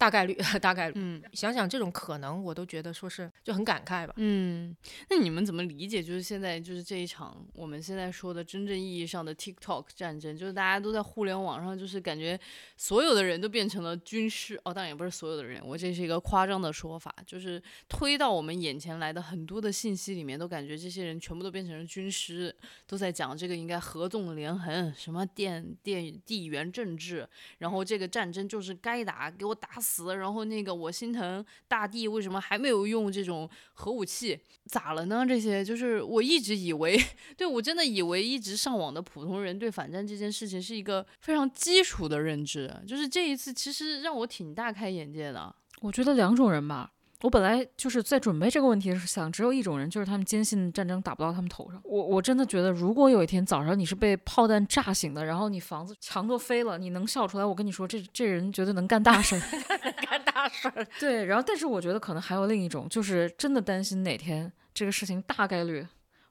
大概率，[laughs] 大概率，嗯，想想这种可能，我都觉得说是就很感慨吧。嗯，那你们怎么理解？就是现在就是这一场我们现在说的真正意义上的 TikTok 战争，就是大家都在互联网上，就是感觉所有的人都变成了军师。哦，当然也不是所有的人，我这是一个夸张的说法，就是推到我们眼前来的很多的信息里面，都感觉这些人全部都变成了军师，都在讲这个应该合纵连横，什么电电地缘政治，然后这个战争就是该打，给我打死。死，然后那个我心疼大地，为什么还没有用这种核武器？咋了呢？这些就是我一直以为，对我真的以为一直上网的普通人对反战这件事情是一个非常基础的认知，就是这一次其实让我挺大开眼界的。我觉得两种人吧。我本来就是在准备这个问题，的时候想只有一种人，就是他们坚信战争打不到他们头上。我我真的觉得，如果有一天早上你是被炮弹炸醒的，然后你房子墙都飞了，你能笑出来，我跟你说，这这人绝对能干大事儿，[laughs] 干大事儿。对，然后但是我觉得可能还有另一种，就是真的担心哪天这个事情大概率。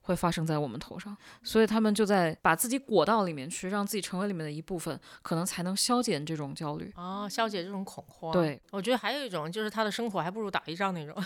会发生在我们头上，所以他们就在把自己裹到里面去，让自己成为里面的一部分，可能才能消减这种焦虑啊，消解这种恐慌。对，我觉得还有一种就是他的生活还不如打一仗那种。[laughs]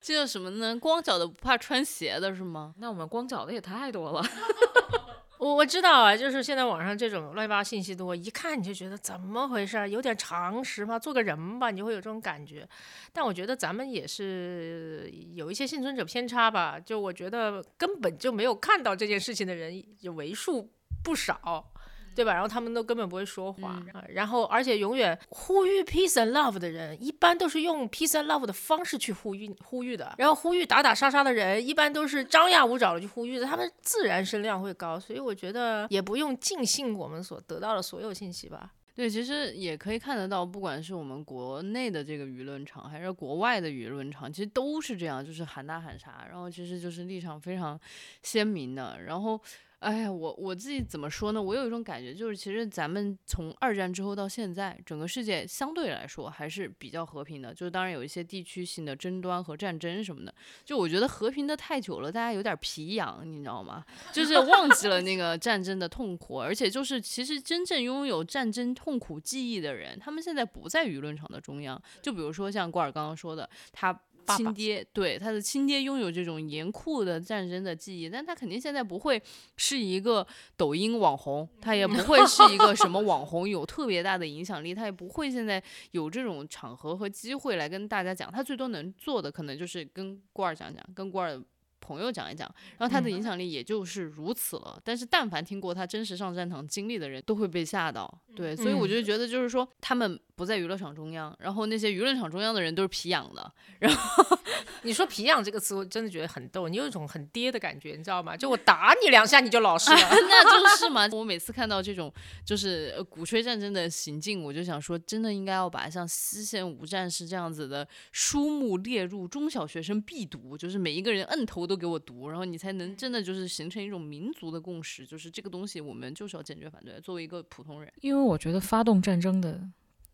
这叫什么呢？光脚的不怕穿鞋的是吗？那我们光脚的也太多了。[laughs] 我我知道啊，就是现在网上这种乱七八糟信息多，一看你就觉得怎么回事？有点常识吗？做个人吧，你就会有这种感觉。但我觉得咱们也是有一些幸存者偏差吧，就我觉得根本就没有看到这件事情的人有为数不少。对吧？然后他们都根本不会说话，然后而且永远呼吁 peace and love 的人，一般都是用 peace and love 的方式去呼吁呼吁的。然后呼吁打打杀杀的人，一般都是张牙舞爪的去呼吁的，他们自然声量会高。所以我觉得也不用尽信我们所得到的所有信息吧。对，其实也可以看得到，不管是我们国内的这个舆论场，还是国外的舆论场，其实都是这样，就是喊打喊杀，然后其实就是立场非常鲜明的，然后。哎呀，我我自己怎么说呢？我有一种感觉，就是其实咱们从二战之后到现在，整个世界相对来说还是比较和平的。就当然有一些地区性的争端和战争什么的。就我觉得和平的太久了，大家有点皮痒，你知道吗？就是忘记了那个战争的痛苦，而且就是其实真正拥有战争痛苦记忆的人，他们现在不在舆论场的中央。就比如说像郭尔刚刚说的，他。亲爹对他的亲爹拥有这种严酷的战争的记忆，但他肯定现在不会是一个抖音网红，他也不会是一个什么网红，有特别大的影响力，他也不会现在有这种场合和机会来跟大家讲，他最多能做的可能就是跟郭儿讲讲，跟郭儿。朋友讲一讲，然后他的影响力也就是如此了。但是，但凡听过他真实上战场经历的人，都会被吓到。对，所以我就觉得，就是说，他们不在娱乐场中央，然后那些娱乐场中央的人都是皮痒的。然后 [laughs] 你说“皮痒”这个词，我真的觉得很逗，你有一种很爹的感觉，你知道吗？就我打你两下，你就老实了。[laughs] 那就 [laughs] 是嘛。我每次看到这种就是鼓吹战争的行径，我就想说，真的应该要把像西线无战事这样子的书目列入中小学生必读，就是每一个人摁头都。给我读，然后你才能真的就是形成一种民族的共识，就是这个东西我们就是要坚决反对。作为一个普通人，因为我觉得发动战争的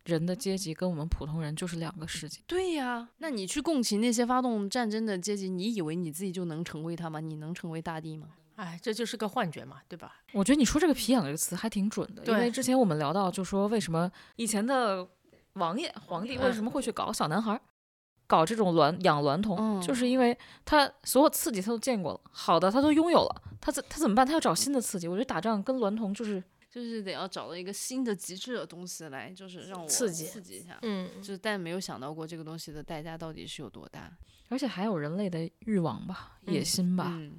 人的阶级跟我们普通人就是两个世界。对呀，那你去共情那些发动战争的阶级，你以为你自己就能成为他吗？你能成为大地吗？哎，这就是个幻觉嘛，对吧？我觉得你说这个“皮痒”这个词还挺准的，因为之前我们聊到，就说为什么以前的王爷、皇帝为什么会去搞小男孩？搞这种娈养娈童，就是因为他所有刺激他都见过了，好的他都拥有了，他怎他怎么办？他要找新的刺激。我觉得打仗跟娈童就是就是得要找到一个新的极致的东西来，就是让我刺激刺激一下。嗯，就是但没有想到过这个东西的代价到底是有多大。而且还有人类的欲望吧，野心吧。嗯，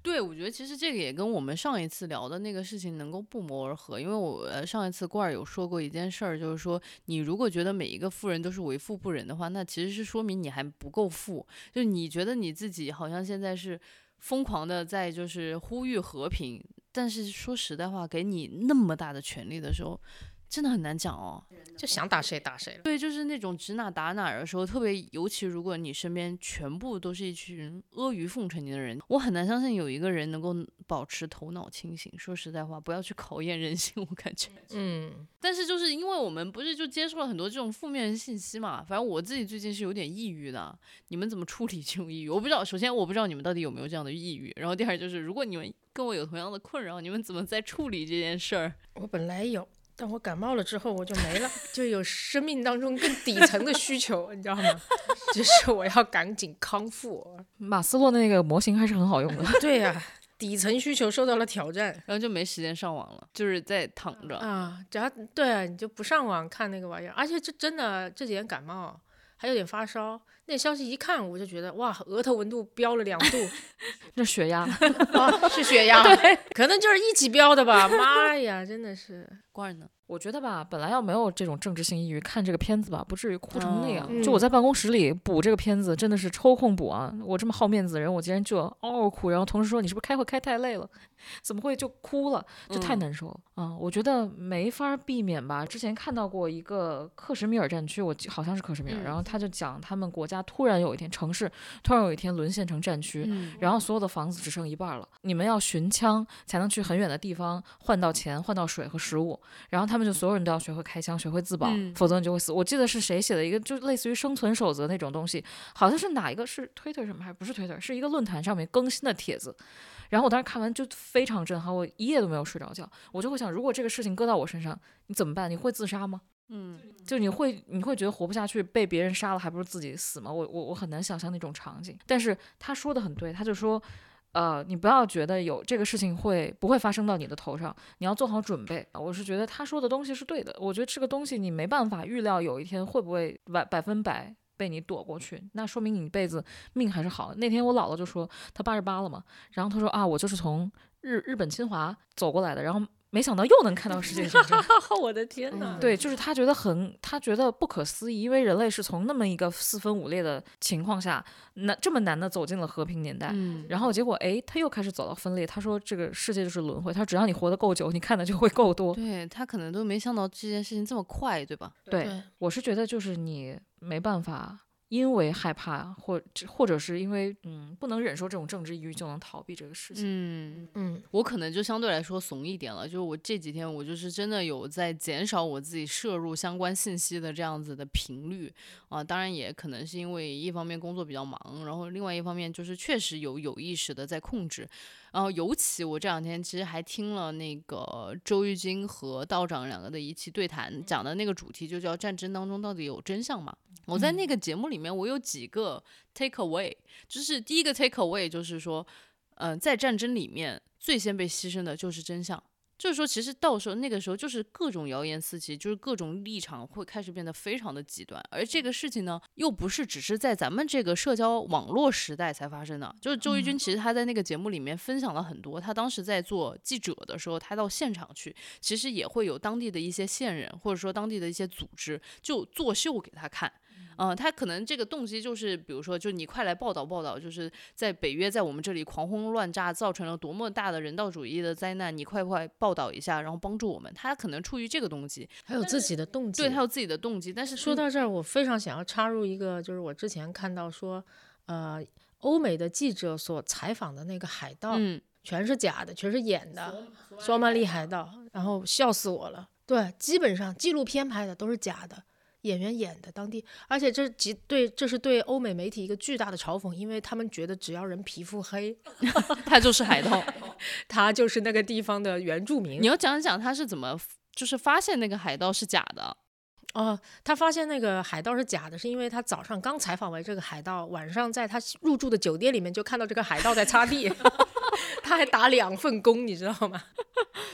对，我觉得其实这个也跟我们上一次聊的那个事情能够不谋而合，因为我呃上一次罐儿有说过一件事儿，就是说你如果觉得每一个富人都是为富不仁的话，那其实是说明你还不够富，就是你觉得你自己好像现在是疯狂的在就是呼吁和平，但是说实在话，给你那么大的权利的时候，真的很难讲哦。就想打谁打谁了。对，就是那种指哪打哪儿的时候，特别尤其如果你身边全部都是一群阿谀奉承你的人，我很难相信有一个人能够保持头脑清醒。说实在话，不要去考验人性，我感觉。嗯，但是就是因为我们不是就接受了很多这种负面信息嘛，反正我自己最近是有点抑郁的。你们怎么处理这种抑郁？我不知道。首先我不知道你们到底有没有这样的抑郁，然后第二就是如果你们跟我有同样的困扰，你们怎么在处理这件事儿？我本来有，但我感冒了之后我就没了，就有生命当中更底层的需求，[laughs] 你知道吗？[laughs] 就是我要赶紧康复。马斯洛那个模型还是很好用的。[laughs] 对呀、底层需求受到了挑战然后就没时间上网了，就是在躺着。啊！只要对啊，你就不上网看那个玩意儿，而且这真的这几天感冒，还有点发烧。那消息一看，我就觉得哇，额头温度飙了两度，[laughs] 这血压，[laughs] 啊，是血压，可能就是一起飙的吧。妈呀，真的是，[laughs] 罐儿呢？我觉得吧，本来要没有这种政治性抑郁，看这个片子吧，不至于哭成那样。嗯就我在办公室里补这个片子，真的是抽空补啊！我这么好面子的人，我竟然就嗷嗷哭。然后同事说：“你是不是开会开太累了？怎么会就哭了？这太嗯难受了啊、我觉得没法避免吧。之前看到过一个克什米尔战区，我记好像是克什米尔，嗯然后他就讲他们国家突然有一天城市突然有一天沦陷成战区，嗯然后所有的房子只剩一半儿了，你们要寻枪才能去很远的地方换到钱、换到水和食物。然后他们就所有人都要学会开枪，学会自保，嗯否则你就会死。我记得是谁写的一个，就类似于生存守则那种东西，好像是哪一个是 Twitter 什么，还不是 Twitter，是一个论坛上面更新的帖子。然后我当时看完就非常震撼，我一夜都没有睡着觉。我就会想，如果这个事情搁到我身上，你怎么办？你会自杀吗？嗯，就你会你会觉得活不下去，被别人杀了，还不如自己死吗？我我我很难想象那种场景。但是他说的很对，他就说，呃，你不要觉得有这个事情会不会发生到你的头上，你要做好准备。我是觉得他说的东西是对的，我觉得这个东西你没办法预料有一天会不会百百分百。被你躲过去，那说明你一辈子命还是好。那天我姥姥就说她八十八了嘛，然后她说啊，我就是从日日本侵华走过来的，然后没想到又能看到世界战争。我的天呐，对，就是他觉得很，他觉得不可思议，因为人类是从那么一个四分五裂的情况下，难这么难的走进了和平年代。嗯然后结果，哎，他又开始走到分裂。他说，这个世界就是轮回。他说，只要你活得够久，你看的就会够多。对他可能都没想到这件事情这么快，对吧？对对我是觉得，就是你没办法，因为害怕，或或者是因为嗯不能忍受这种政治抑郁，就能逃避这个事情。嗯，嗯，我可能就相对来说怂一点了，就是我这几天我就是真的有在减少我自己摄入相关信息的这样子的频率啊，当然也可能是因为一方面工作比较忙，然后另外一方面就是确实有有意识的在控制，然后尤其我这两天其实还听了那个周玉金和道长两个的一期对谈，讲的那个主题就叫战争当中到底有真相吗？我在那个节目里面我有几个 take away，就是第一个 take away 就是说。嗯、在战争里面最先被牺牲的就是真相。就是说，其实到时候那个时候就是各种谣言四起，就是各种立场会开始变得非常的极端。而这个事情呢，又不是只是在咱们这个社交网络时代才发生的。就是周轶君其实他在那个节目里面分享了很多，他当时在做记者的时候，他到现场去，其实也会有当地的一些线人或者说当地的一些组织就作秀给他看。嗯、他可能这个动机就是，比如说，就你快来报道报道，就是在北约在我们这里狂轰乱炸，造成了多么大的人道主义的灾难，你快快报道一下，然后帮助我们。他可能出于这个动机，还有自己的动机。对他有自己的动机，但是说到这儿，我非常想要插入一个，就是我之前看到说，呃，欧美的记者所采访的那个海盗，嗯，全是假的，全是演的，索马里海盗，然后笑死我了。对，基本上纪录片拍的都是假的，演员演的，当地，而且这极对，这是对欧美媒体一个巨大的嘲讽，因为他们觉得只要人皮肤黑，[laughs] 他就是海盗。[laughs] 他就是那个地方的原住民你。要讲讲他是怎么就是发现那个海盗是假的。哦，他发现那个海盗是假的，是因为他早上刚采访完这个海盗，晚上在他入住的酒店里面就看到这个海盗在擦地，[laughs] 他还打两份工，你知道吗？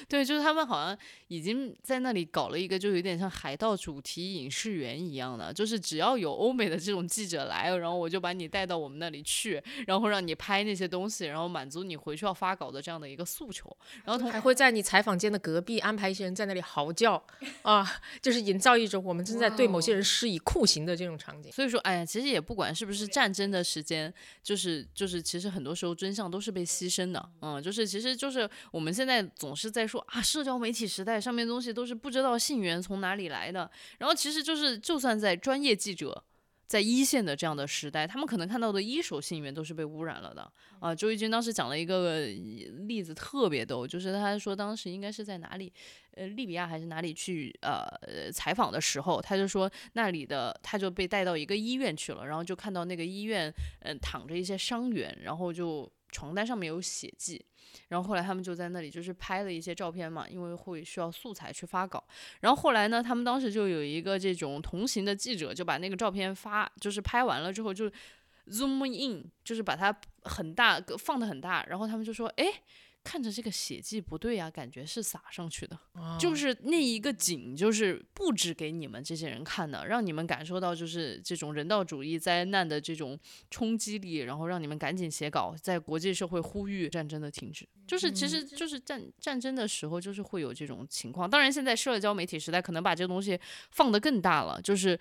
对，就是他们好像已经在那里搞了一个，就有点像海盗主题影视园一样的，就是只要有欧美的这种记者来，然后我就把你带到我们那里去，然后让你拍那些东西，然后满足你回去要发稿的这样的一个诉求。然后同还会在你采访间的隔壁安排一些人在那里嚎叫啊，[laughs] 就是营造一种我们正在对某些人施以酷刑的这种场景。所以说，哎呀，其实也不管是不是战争的时间，就是就是，其实很多时候真相都是被牺牲的，嗯，就是其实就是我们现在总是在说啊，社交媒体时代上面东西都是不知道信源从哪里来的，然后其实就是就算在专业记者。在一线的这样的时代，他们可能看到的一手信源都是被污染了的啊。周轶君当时讲了一个例子，特别逗，就是他说当时应该是在哪里，呃，利比亚还是哪里去呃采访的时候，他就说那里的他就被带到一个医院去了，然后就看到那个医院嗯、呃、躺着一些伤员，然后就床单上面有血迹。然后后来他们就在那里就是拍了一些照片嘛，因为会需要素材去发稿。然后后来呢，他们当时就有一个这种同行的记者就把那个照片发，就是拍完了之后就 zoom in，就是把它很大放的很大。然后他们就说，哎。看着这个血迹不对啊，感觉是撒上去的，哦 [laughs] 就是那一个景，就是布置给你们这些人看的，让你们感受到就是这种人道主义灾难的这种冲击力，然后让你们赶紧写稿，在国际社会呼吁战争的停止。就是其实就是战战争的时候，就是会有这种情况。当然，现在社交媒体时代可能把这个东西放得更大了，就是。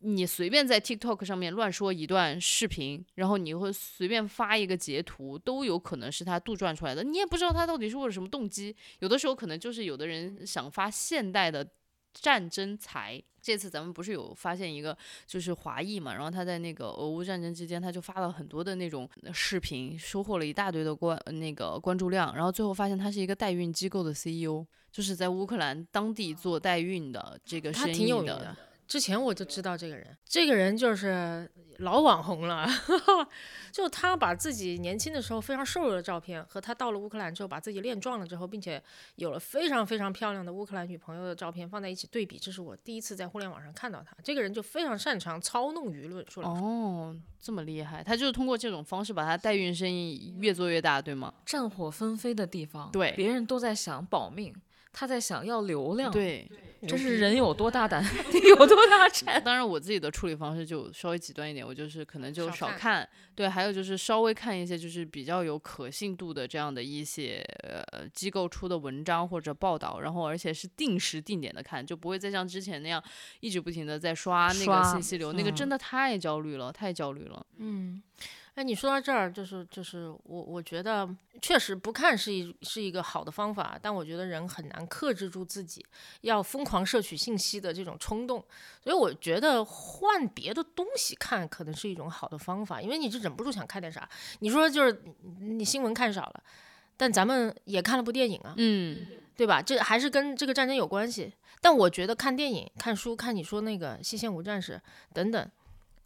你随便在 TikTok 上面乱说一段视频，然后你会随便发一个截图，都有可能是他杜撰出来的。你也不知道他到底是为了什么动机。有的时候可能就是有的人想发现代的战争财。这次咱们不是有发现一个就是华裔嘛，然后他在那个俄乌战争之间，他就发了很多的那种视频，收获了一大堆的关那个关注量，然后最后发现他是一个代孕机构的 CEO，就是在乌克兰当地做代孕的这个他生意挺有名的。之前我就知道这个人，这个人就是老网红了，[laughs] 就他把自己年轻的时候非常瘦弱的照片和他到了乌克兰之后把自己练壮了之后，并且有了非常非常漂亮的乌克兰女朋友的照片放在一起对比，这是我第一次在互联网上看到他。这个人就非常擅长操弄舆论，说来哦，这么厉害，他就是通过这种方式把他代孕生意越做越大，对吗？战火纷飞的地方，对别人都在想保命，他在想要流量，，对，这是人有多大胆，[laughs] 地有多大产。[laughs] 当然我自己的处理方式就稍微极端一点，我就是可能就少看少看，对，还有就是稍微看一些就是比较有可信度的这样的一些呃机构出的文章或者报道，然后而且是定时定点的看，就不会再像之前那样一直不停的在刷那个信息流，那个真嗯的太焦虑了，太焦虑了。嗯，哎，你说到这儿，就是就是我我觉得确实不看是一是一个好的方法，但我觉得人很难克制住自己要疯狂摄取信息的这种冲动，所以我觉得换别的东西看可能是一种好的方法，因为你是忍不住想看点啥。你说就是你新闻看少了，但咱们也看了部电影啊，嗯，对吧？这还是跟这个战争有关系。但我觉得看电影、看书、看你说那个《西线无战事》等等，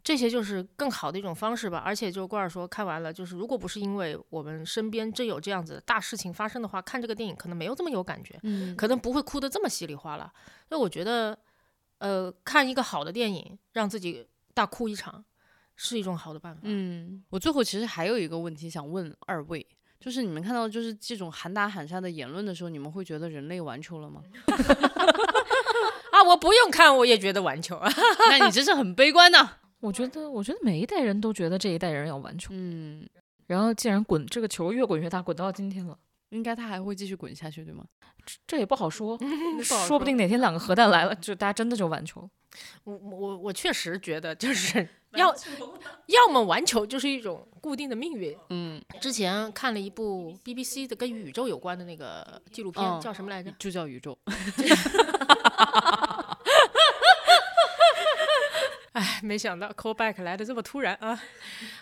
这些就是更好的一种方式吧。而且就郭尔说，看完了，就是如果不是因为我们身边真有这样子的大事情发生的话，看这个电影可能没有这么有感觉，嗯可能不会哭得这么稀里哗啦。所以我觉得，呃，看一个好的电影，让自己大哭一场，是一种好的办法。嗯，我最后其实还有一个问题想问二位，就是你们看到就是这种喊打喊杀的言论的时候，你们会觉得人类完球了吗？[laughs] 啊，我不用看，我也觉得完球啊。[laughs] 那你真是很悲观呐、我觉得，我觉得每一代人都觉得这一代人要完球，嗯，然后既然滚这个球越滚越大，滚到今天了，应该他还会继续滚下去，对吗？这这也不好说，[laughs] 说说不定哪天两个核弹来了，就大家真的就完球。我我我确实觉得，就是 [laughs] 要要么完球就是一种固定的命运。嗯，之前看了一部 BBC 的跟宇宙有关的那个纪录片，嗯叫什么来着？就叫宇宙。[laughs] 哎，没想到 callback 来的这么突然啊！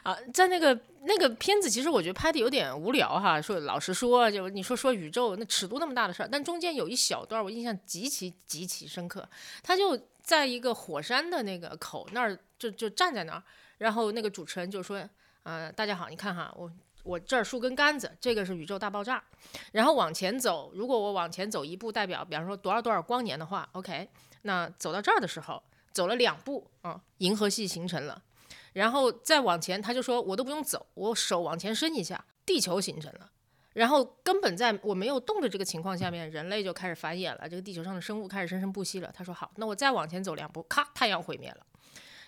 啊，在那个那个片子，其实我觉得拍的有点无聊哈。说老实说，就你说说宇宙那尺度那么大的事儿，但中间有一小段我印象极其极其深刻。他就在一个火山的那个口那儿，就就站在那儿，然后那个主持人就说：“呃，大家好，你看哈，我我这儿竖根杆子，这个是宇宙大爆炸。然后往前走，如果我往前走一步，代表比方说多少多少光年的话，OK，那走到这儿的时候。”走了两步啊，银河系形成了，然后再往前，他就说我都不用走，我手往前伸一下，地球形成了，然后根本在我没有动的这个情况下面，人类就开始繁衍了，这个地球上的生物开始生生不息了。他说好，那我再往前走两步，咔，太阳毁灭了。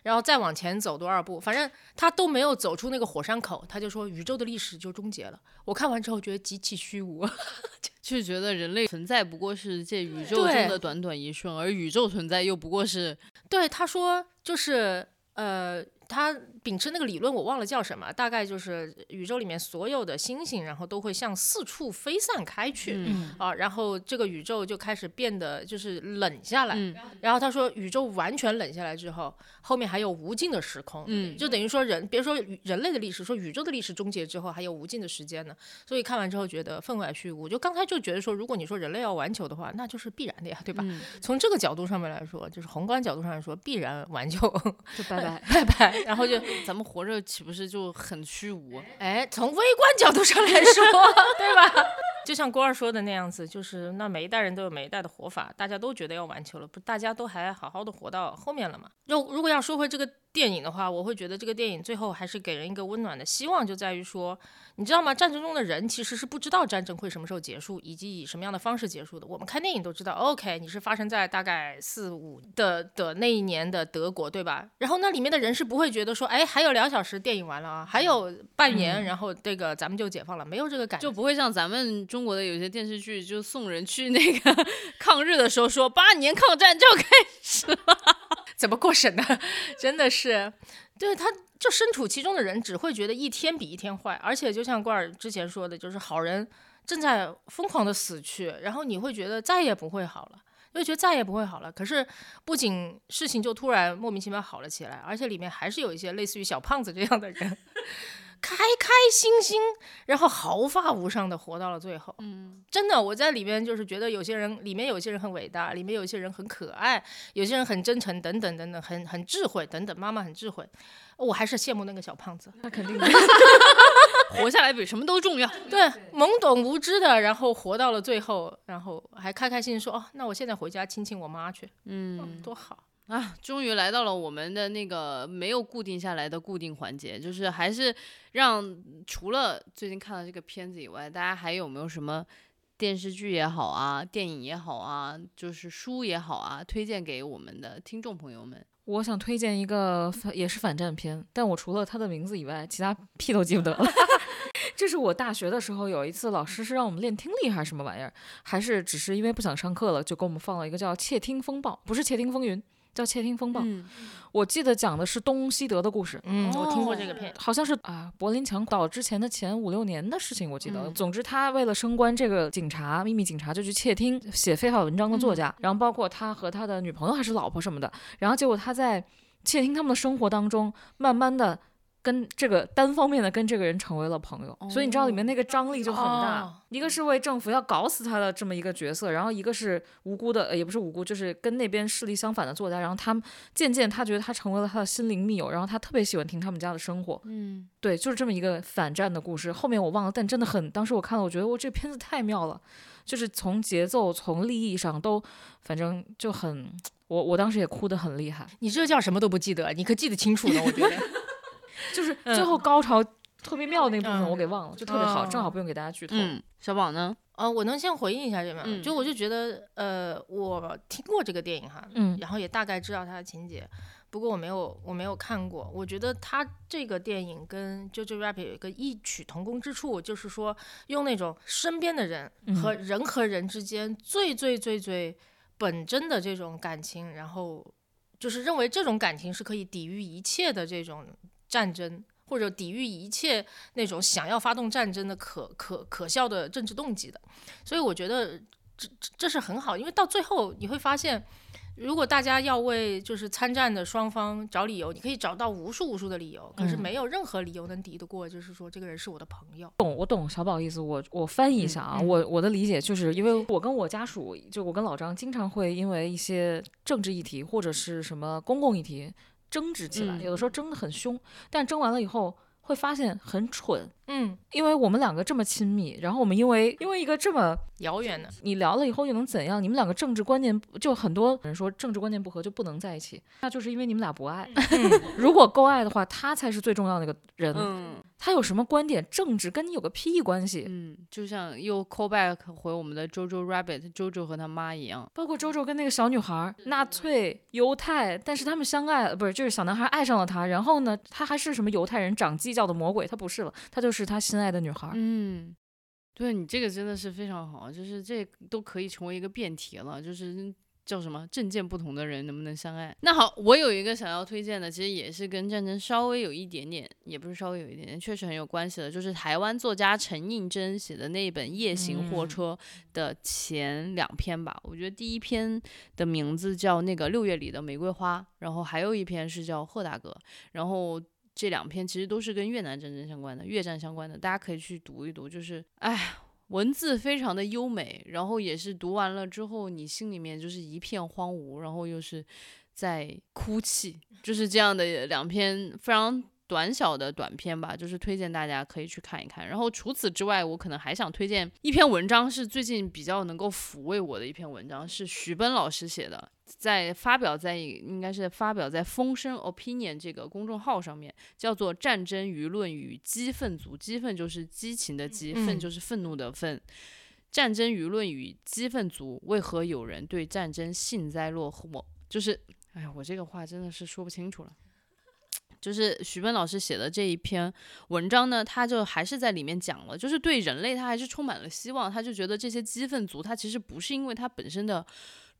然后再往前走多少步，反正他都没有走出那个火山口，他就说宇宙的历史就终结了。我看完之后觉得极其虚无，[laughs] 就觉得人类存在不过是这宇宙中的短短一瞬，而宇宙存在又不过是对，他说就是呃，他秉持那个理论，我忘了叫什么，大概就是宇宙里面所有的星星，然后都会向四处飞散开去。嗯啊，然后这个宇宙就开始变得就是冷下来，嗯然后他说宇宙完全冷下来之后，后面还有无尽的时空，嗯就等于说人别说人类的历史，说宇宙的历史终结之后还有无尽的时间呢，所以看完之后觉得分外虚无。就刚才就觉得说，如果你说人类要完球的话，那就是必然的呀，对吧？嗯从这个角度上面来说，就是宏观角度上来说，必然完球，就拜拜。[laughs] 拜拜。然后就咱们活着岂不是就很虚无？哎，从微观角度上来说，[laughs] 对吧？就像郭二说的那样子，就是那每一代人都有每一代的活法，大家都觉得要完球了，不，大家都还好好的活到后面了嘛。如如果要说回这个电影的话，我会觉得这个电影最后还是给人一个温暖的希望，就在于说，你知道吗？战争中的人其实是不知道战争会什么时候结束，以及以什么样的方式结束的。我们看电影都知道，OK，你是发生在大概四五的的那一年的德国，对吧？然后那里面的人是不会觉得说，哎，还有两小时电影完了啊，还有半年，然后这个咱们就解放了，没有这个感觉。就不会像咱们中国的有些电视剧，就送人去那个 [laughs] 抗日的时候说八年抗战就要开始了。[laughs] 怎么过审呢？[laughs] 真的是，对，他就身处其中的人只会觉得一天比一天坏，而且就像罐儿之前说的，就是好人正在疯狂的死去，然后你会觉得再也不会好了。就觉得再也不会好了，可是不仅事情就突然莫名其妙好了起来，而且里面还是有一些类似于小胖子这样的人，开开心心，然后毫发无伤的活到了最后。嗯，真的，我在里面就是觉得有些人，里面有些人很伟大，里面有些人很可爱，有些人很真诚，等等等等，很很智慧，等等。妈妈很智慧，我还是羡慕那个小胖子。那肯定的。[laughs] 活下来比什么都重要。对，懵懂无知的，然后活到了最后，然后还开开心心说：“哦，那我现在回家亲亲我妈去，嗯多好。啊，终于来到了我们的那个没有固定下来的固定环节，就是还是让除了最近看了这个片子以外，大家还有没有什么电视剧也好啊，电影也好啊，就是书也好啊，推荐给我们的听众朋友们？我想推荐一个也是反战片，但我除了它的名字以外，其他屁都记不得了。[laughs] 这是我大学的时候有一次，老师是让我们练听力还是什么玩意儿，还是只是因为不想上课了，就给我们放了一个叫《窃听风暴》，不是《窃听风云》，叫《窃听风暴》。嗯我记得讲的是东西德的故事，嗯，我听过这个片，好像是啊，柏林墙倒之前的前五六年的事情，我记得。嗯总之，他为了升官，这个警察秘密警察就去窃听写非法文章的作家，然后包括他和他的女朋友还是老婆什么的，然后结果他在窃听他们的生活当中，慢慢的。跟这个单方面的跟这个人成为了朋友，所以你知道里面那个张力就很大。哦一个是为政府要搞死他的这么一个角色，然后一个是无辜的，呃也不是无辜，就是跟那边势力相反的作家。然后他们渐渐他觉得他成为了他的心灵密友，然后他特别喜欢听他们家的生活。嗯，对，就是这么一个反战的故事。后面我忘了，但真的很，当时我看了，我觉得我这片子太妙了，就是从节奏、从立意上都，反正就很，我我当时也哭得很厉害，你这叫什么都不记得，你可记得清楚呢？我觉得。[laughs] 就是最后高潮特别妙那部分嗯我给忘了，就特别好，哦正好不用给大家剧透。嗯，小宝呢？呃，我能先回应一下这边，嗯就我就觉得，呃，我听过这个电影哈，嗯然后也大概知道它的情节，不过我没有我没有看过。我觉得它这个电影跟《JoJo Rabbit》有一个异曲同工之处，就是说用那种身边的人和人和人之间最最最最本真的这种感情，然后就是认为这种感情是可以抵御一切的这种战争。或者抵御一切那种想要发动战争的可可可笑的政治动机的，所以我觉得这这这是很好，因为到最后你会发现，如果大家要为就是参战的双方找理由，你可以找到无数无数的理由，可是嗯没有任何理由能敌得过，就是说这个人是我的朋友。懂，我懂小宝意思，我我翻译一下啊，我我的理解就是因为我跟我家属，就我跟老张经常会因为一些政治议题或者是什么公共议题争执起来，嗯有的时候争得很凶，但争完了以后会发现很蠢，嗯，因为我们两个这么亲密，然后我们因为因为一个这么遥远的，你聊了以后又能怎样？你们两个政治观念就很多人说政治观念不合就不能在一起，那就是因为你们俩不爱。[laughs] 如果够爱的话，他才是最重要的那个人。嗯他有什么观点，政治跟你有个屁关系？嗯，就像又 call back 回我们的 Jojo Rabbit，Jojo 和他妈一样，包括周周跟那个小女孩，纳粹、犹太，但是他们相爱，不是就是小男孩爱上了他，然后呢，他还是什么犹太人长犄角的魔鬼，他不是了，他就是他心爱的女孩。嗯，对你这个真的是非常好，就是这都可以成为一个辩题了，就是叫什么政见不同的人能不能相爱？那好，我有一个想要推荐的，其实也是跟战争稍微有一点点，也不是稍微有一点点，确实很有关系的，就是台湾作家陈映真写的那一本《夜行货车》的前两篇吧。我觉得第一篇的名字叫那个六月里的玫瑰花，然后还有一篇是叫贺大哥，然后。这两篇其实都是跟越南战争相关的，越战相关的，大家可以去读一读。就是，哎，文字非常的优美，然后也是读完了之后，你心里面就是一片荒芜，然后又是在哭泣，就是这样的两篇非常短小的短篇吧，就是推荐大家可以去看一看。然后除此之外，我可能还想推荐一篇文章，是最近比较能够抚慰我的一篇文章，是徐奔老师写的。在发表在应该是发表在风声 opinion 这个公众号上面，叫做《战争舆论与激愤族》，激愤就是激情的激，愤就是愤怒的愤。战争舆论与激愤族，为何有人对战争幸灾乐祸？就是，哎呀，我这个话真的是说不清楚了。就是徐奔老师写的这一篇文章呢，他就还是在里面讲了，就是对人类他还是充满了希望，他就觉得这些激愤族，他其实不是因为他本身的。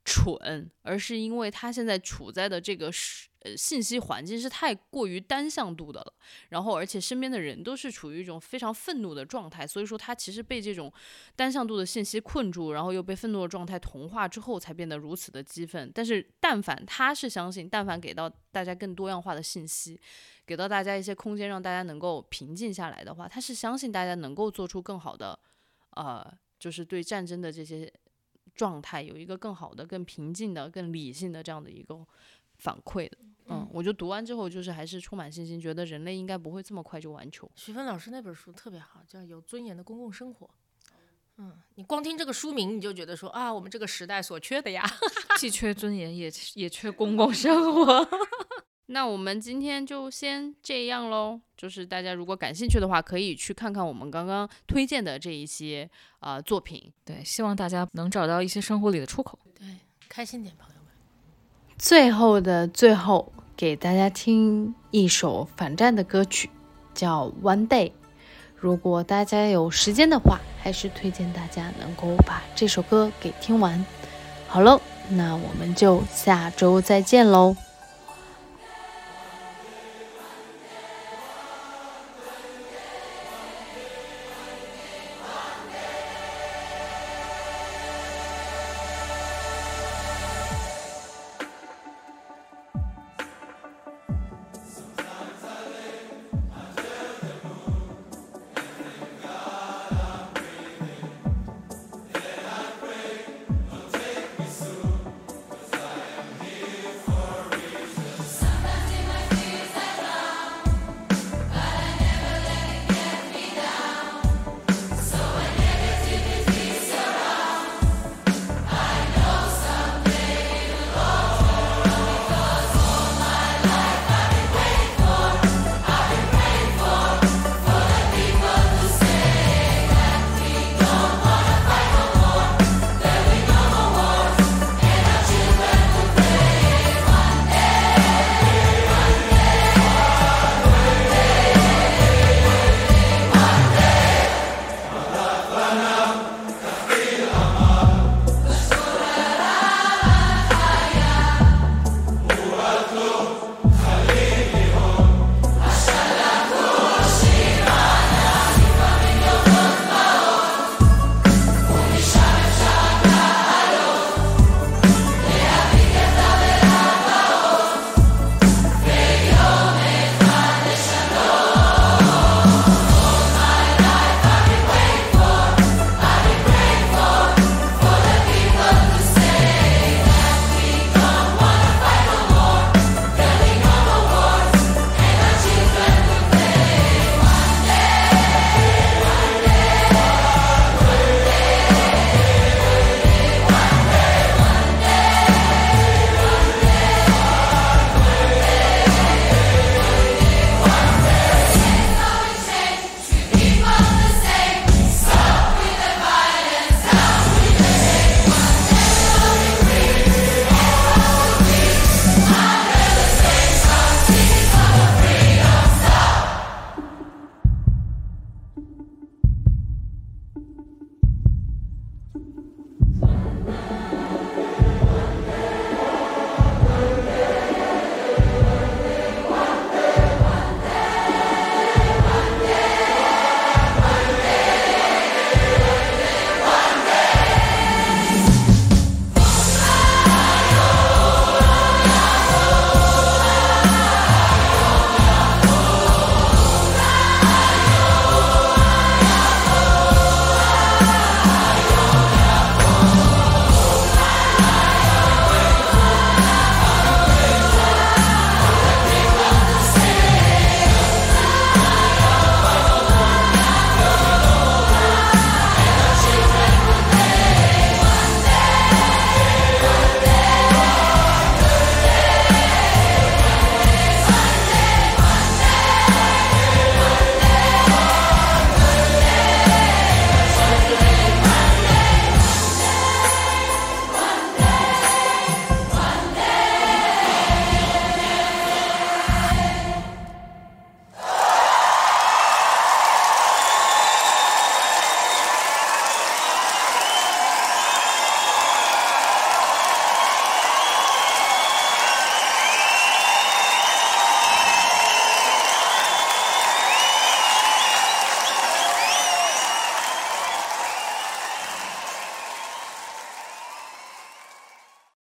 蠢，而是因为他现在处在的这个是呃信息环境是太过于单向度的了，然后而且身边的人都是处于一种非常愤怒的状态，所以说他其实被这种单向度的信息困住，然后又被愤怒的状态同化之后，才变得如此的激愤。但是但凡他是相信，但凡给到大家更多样化的信息，给到大家一些空间，让大家能够平静下来的话，他是相信大家能够做出更好的，呃，就是对战争的这些。状态有一个更好的、更平静的、更理性的这样的一个反馈的，嗯，我就读完之后就是还是充满信心，觉得人类应该不会这么快就完球。徐芬老师那本书特别好，叫《有尊严的公共生活》。嗯，你光听这个书名你就觉得说啊，我们这个时代所缺的呀，[laughs] 既缺尊严也也缺公共生活。那我们今天就先这样喽。就是大家如果感兴趣的话，可以去看看我们刚刚推荐的这一些啊作品。对，希望大家能找到一些生活里的出口。对，开心点，朋友们。最后的最后，给大家听一首反战的歌曲，叫《One Day》。如果大家有时间的话，还是推荐大家能够把这首歌给听完。好喽，那我们就下周再见喽。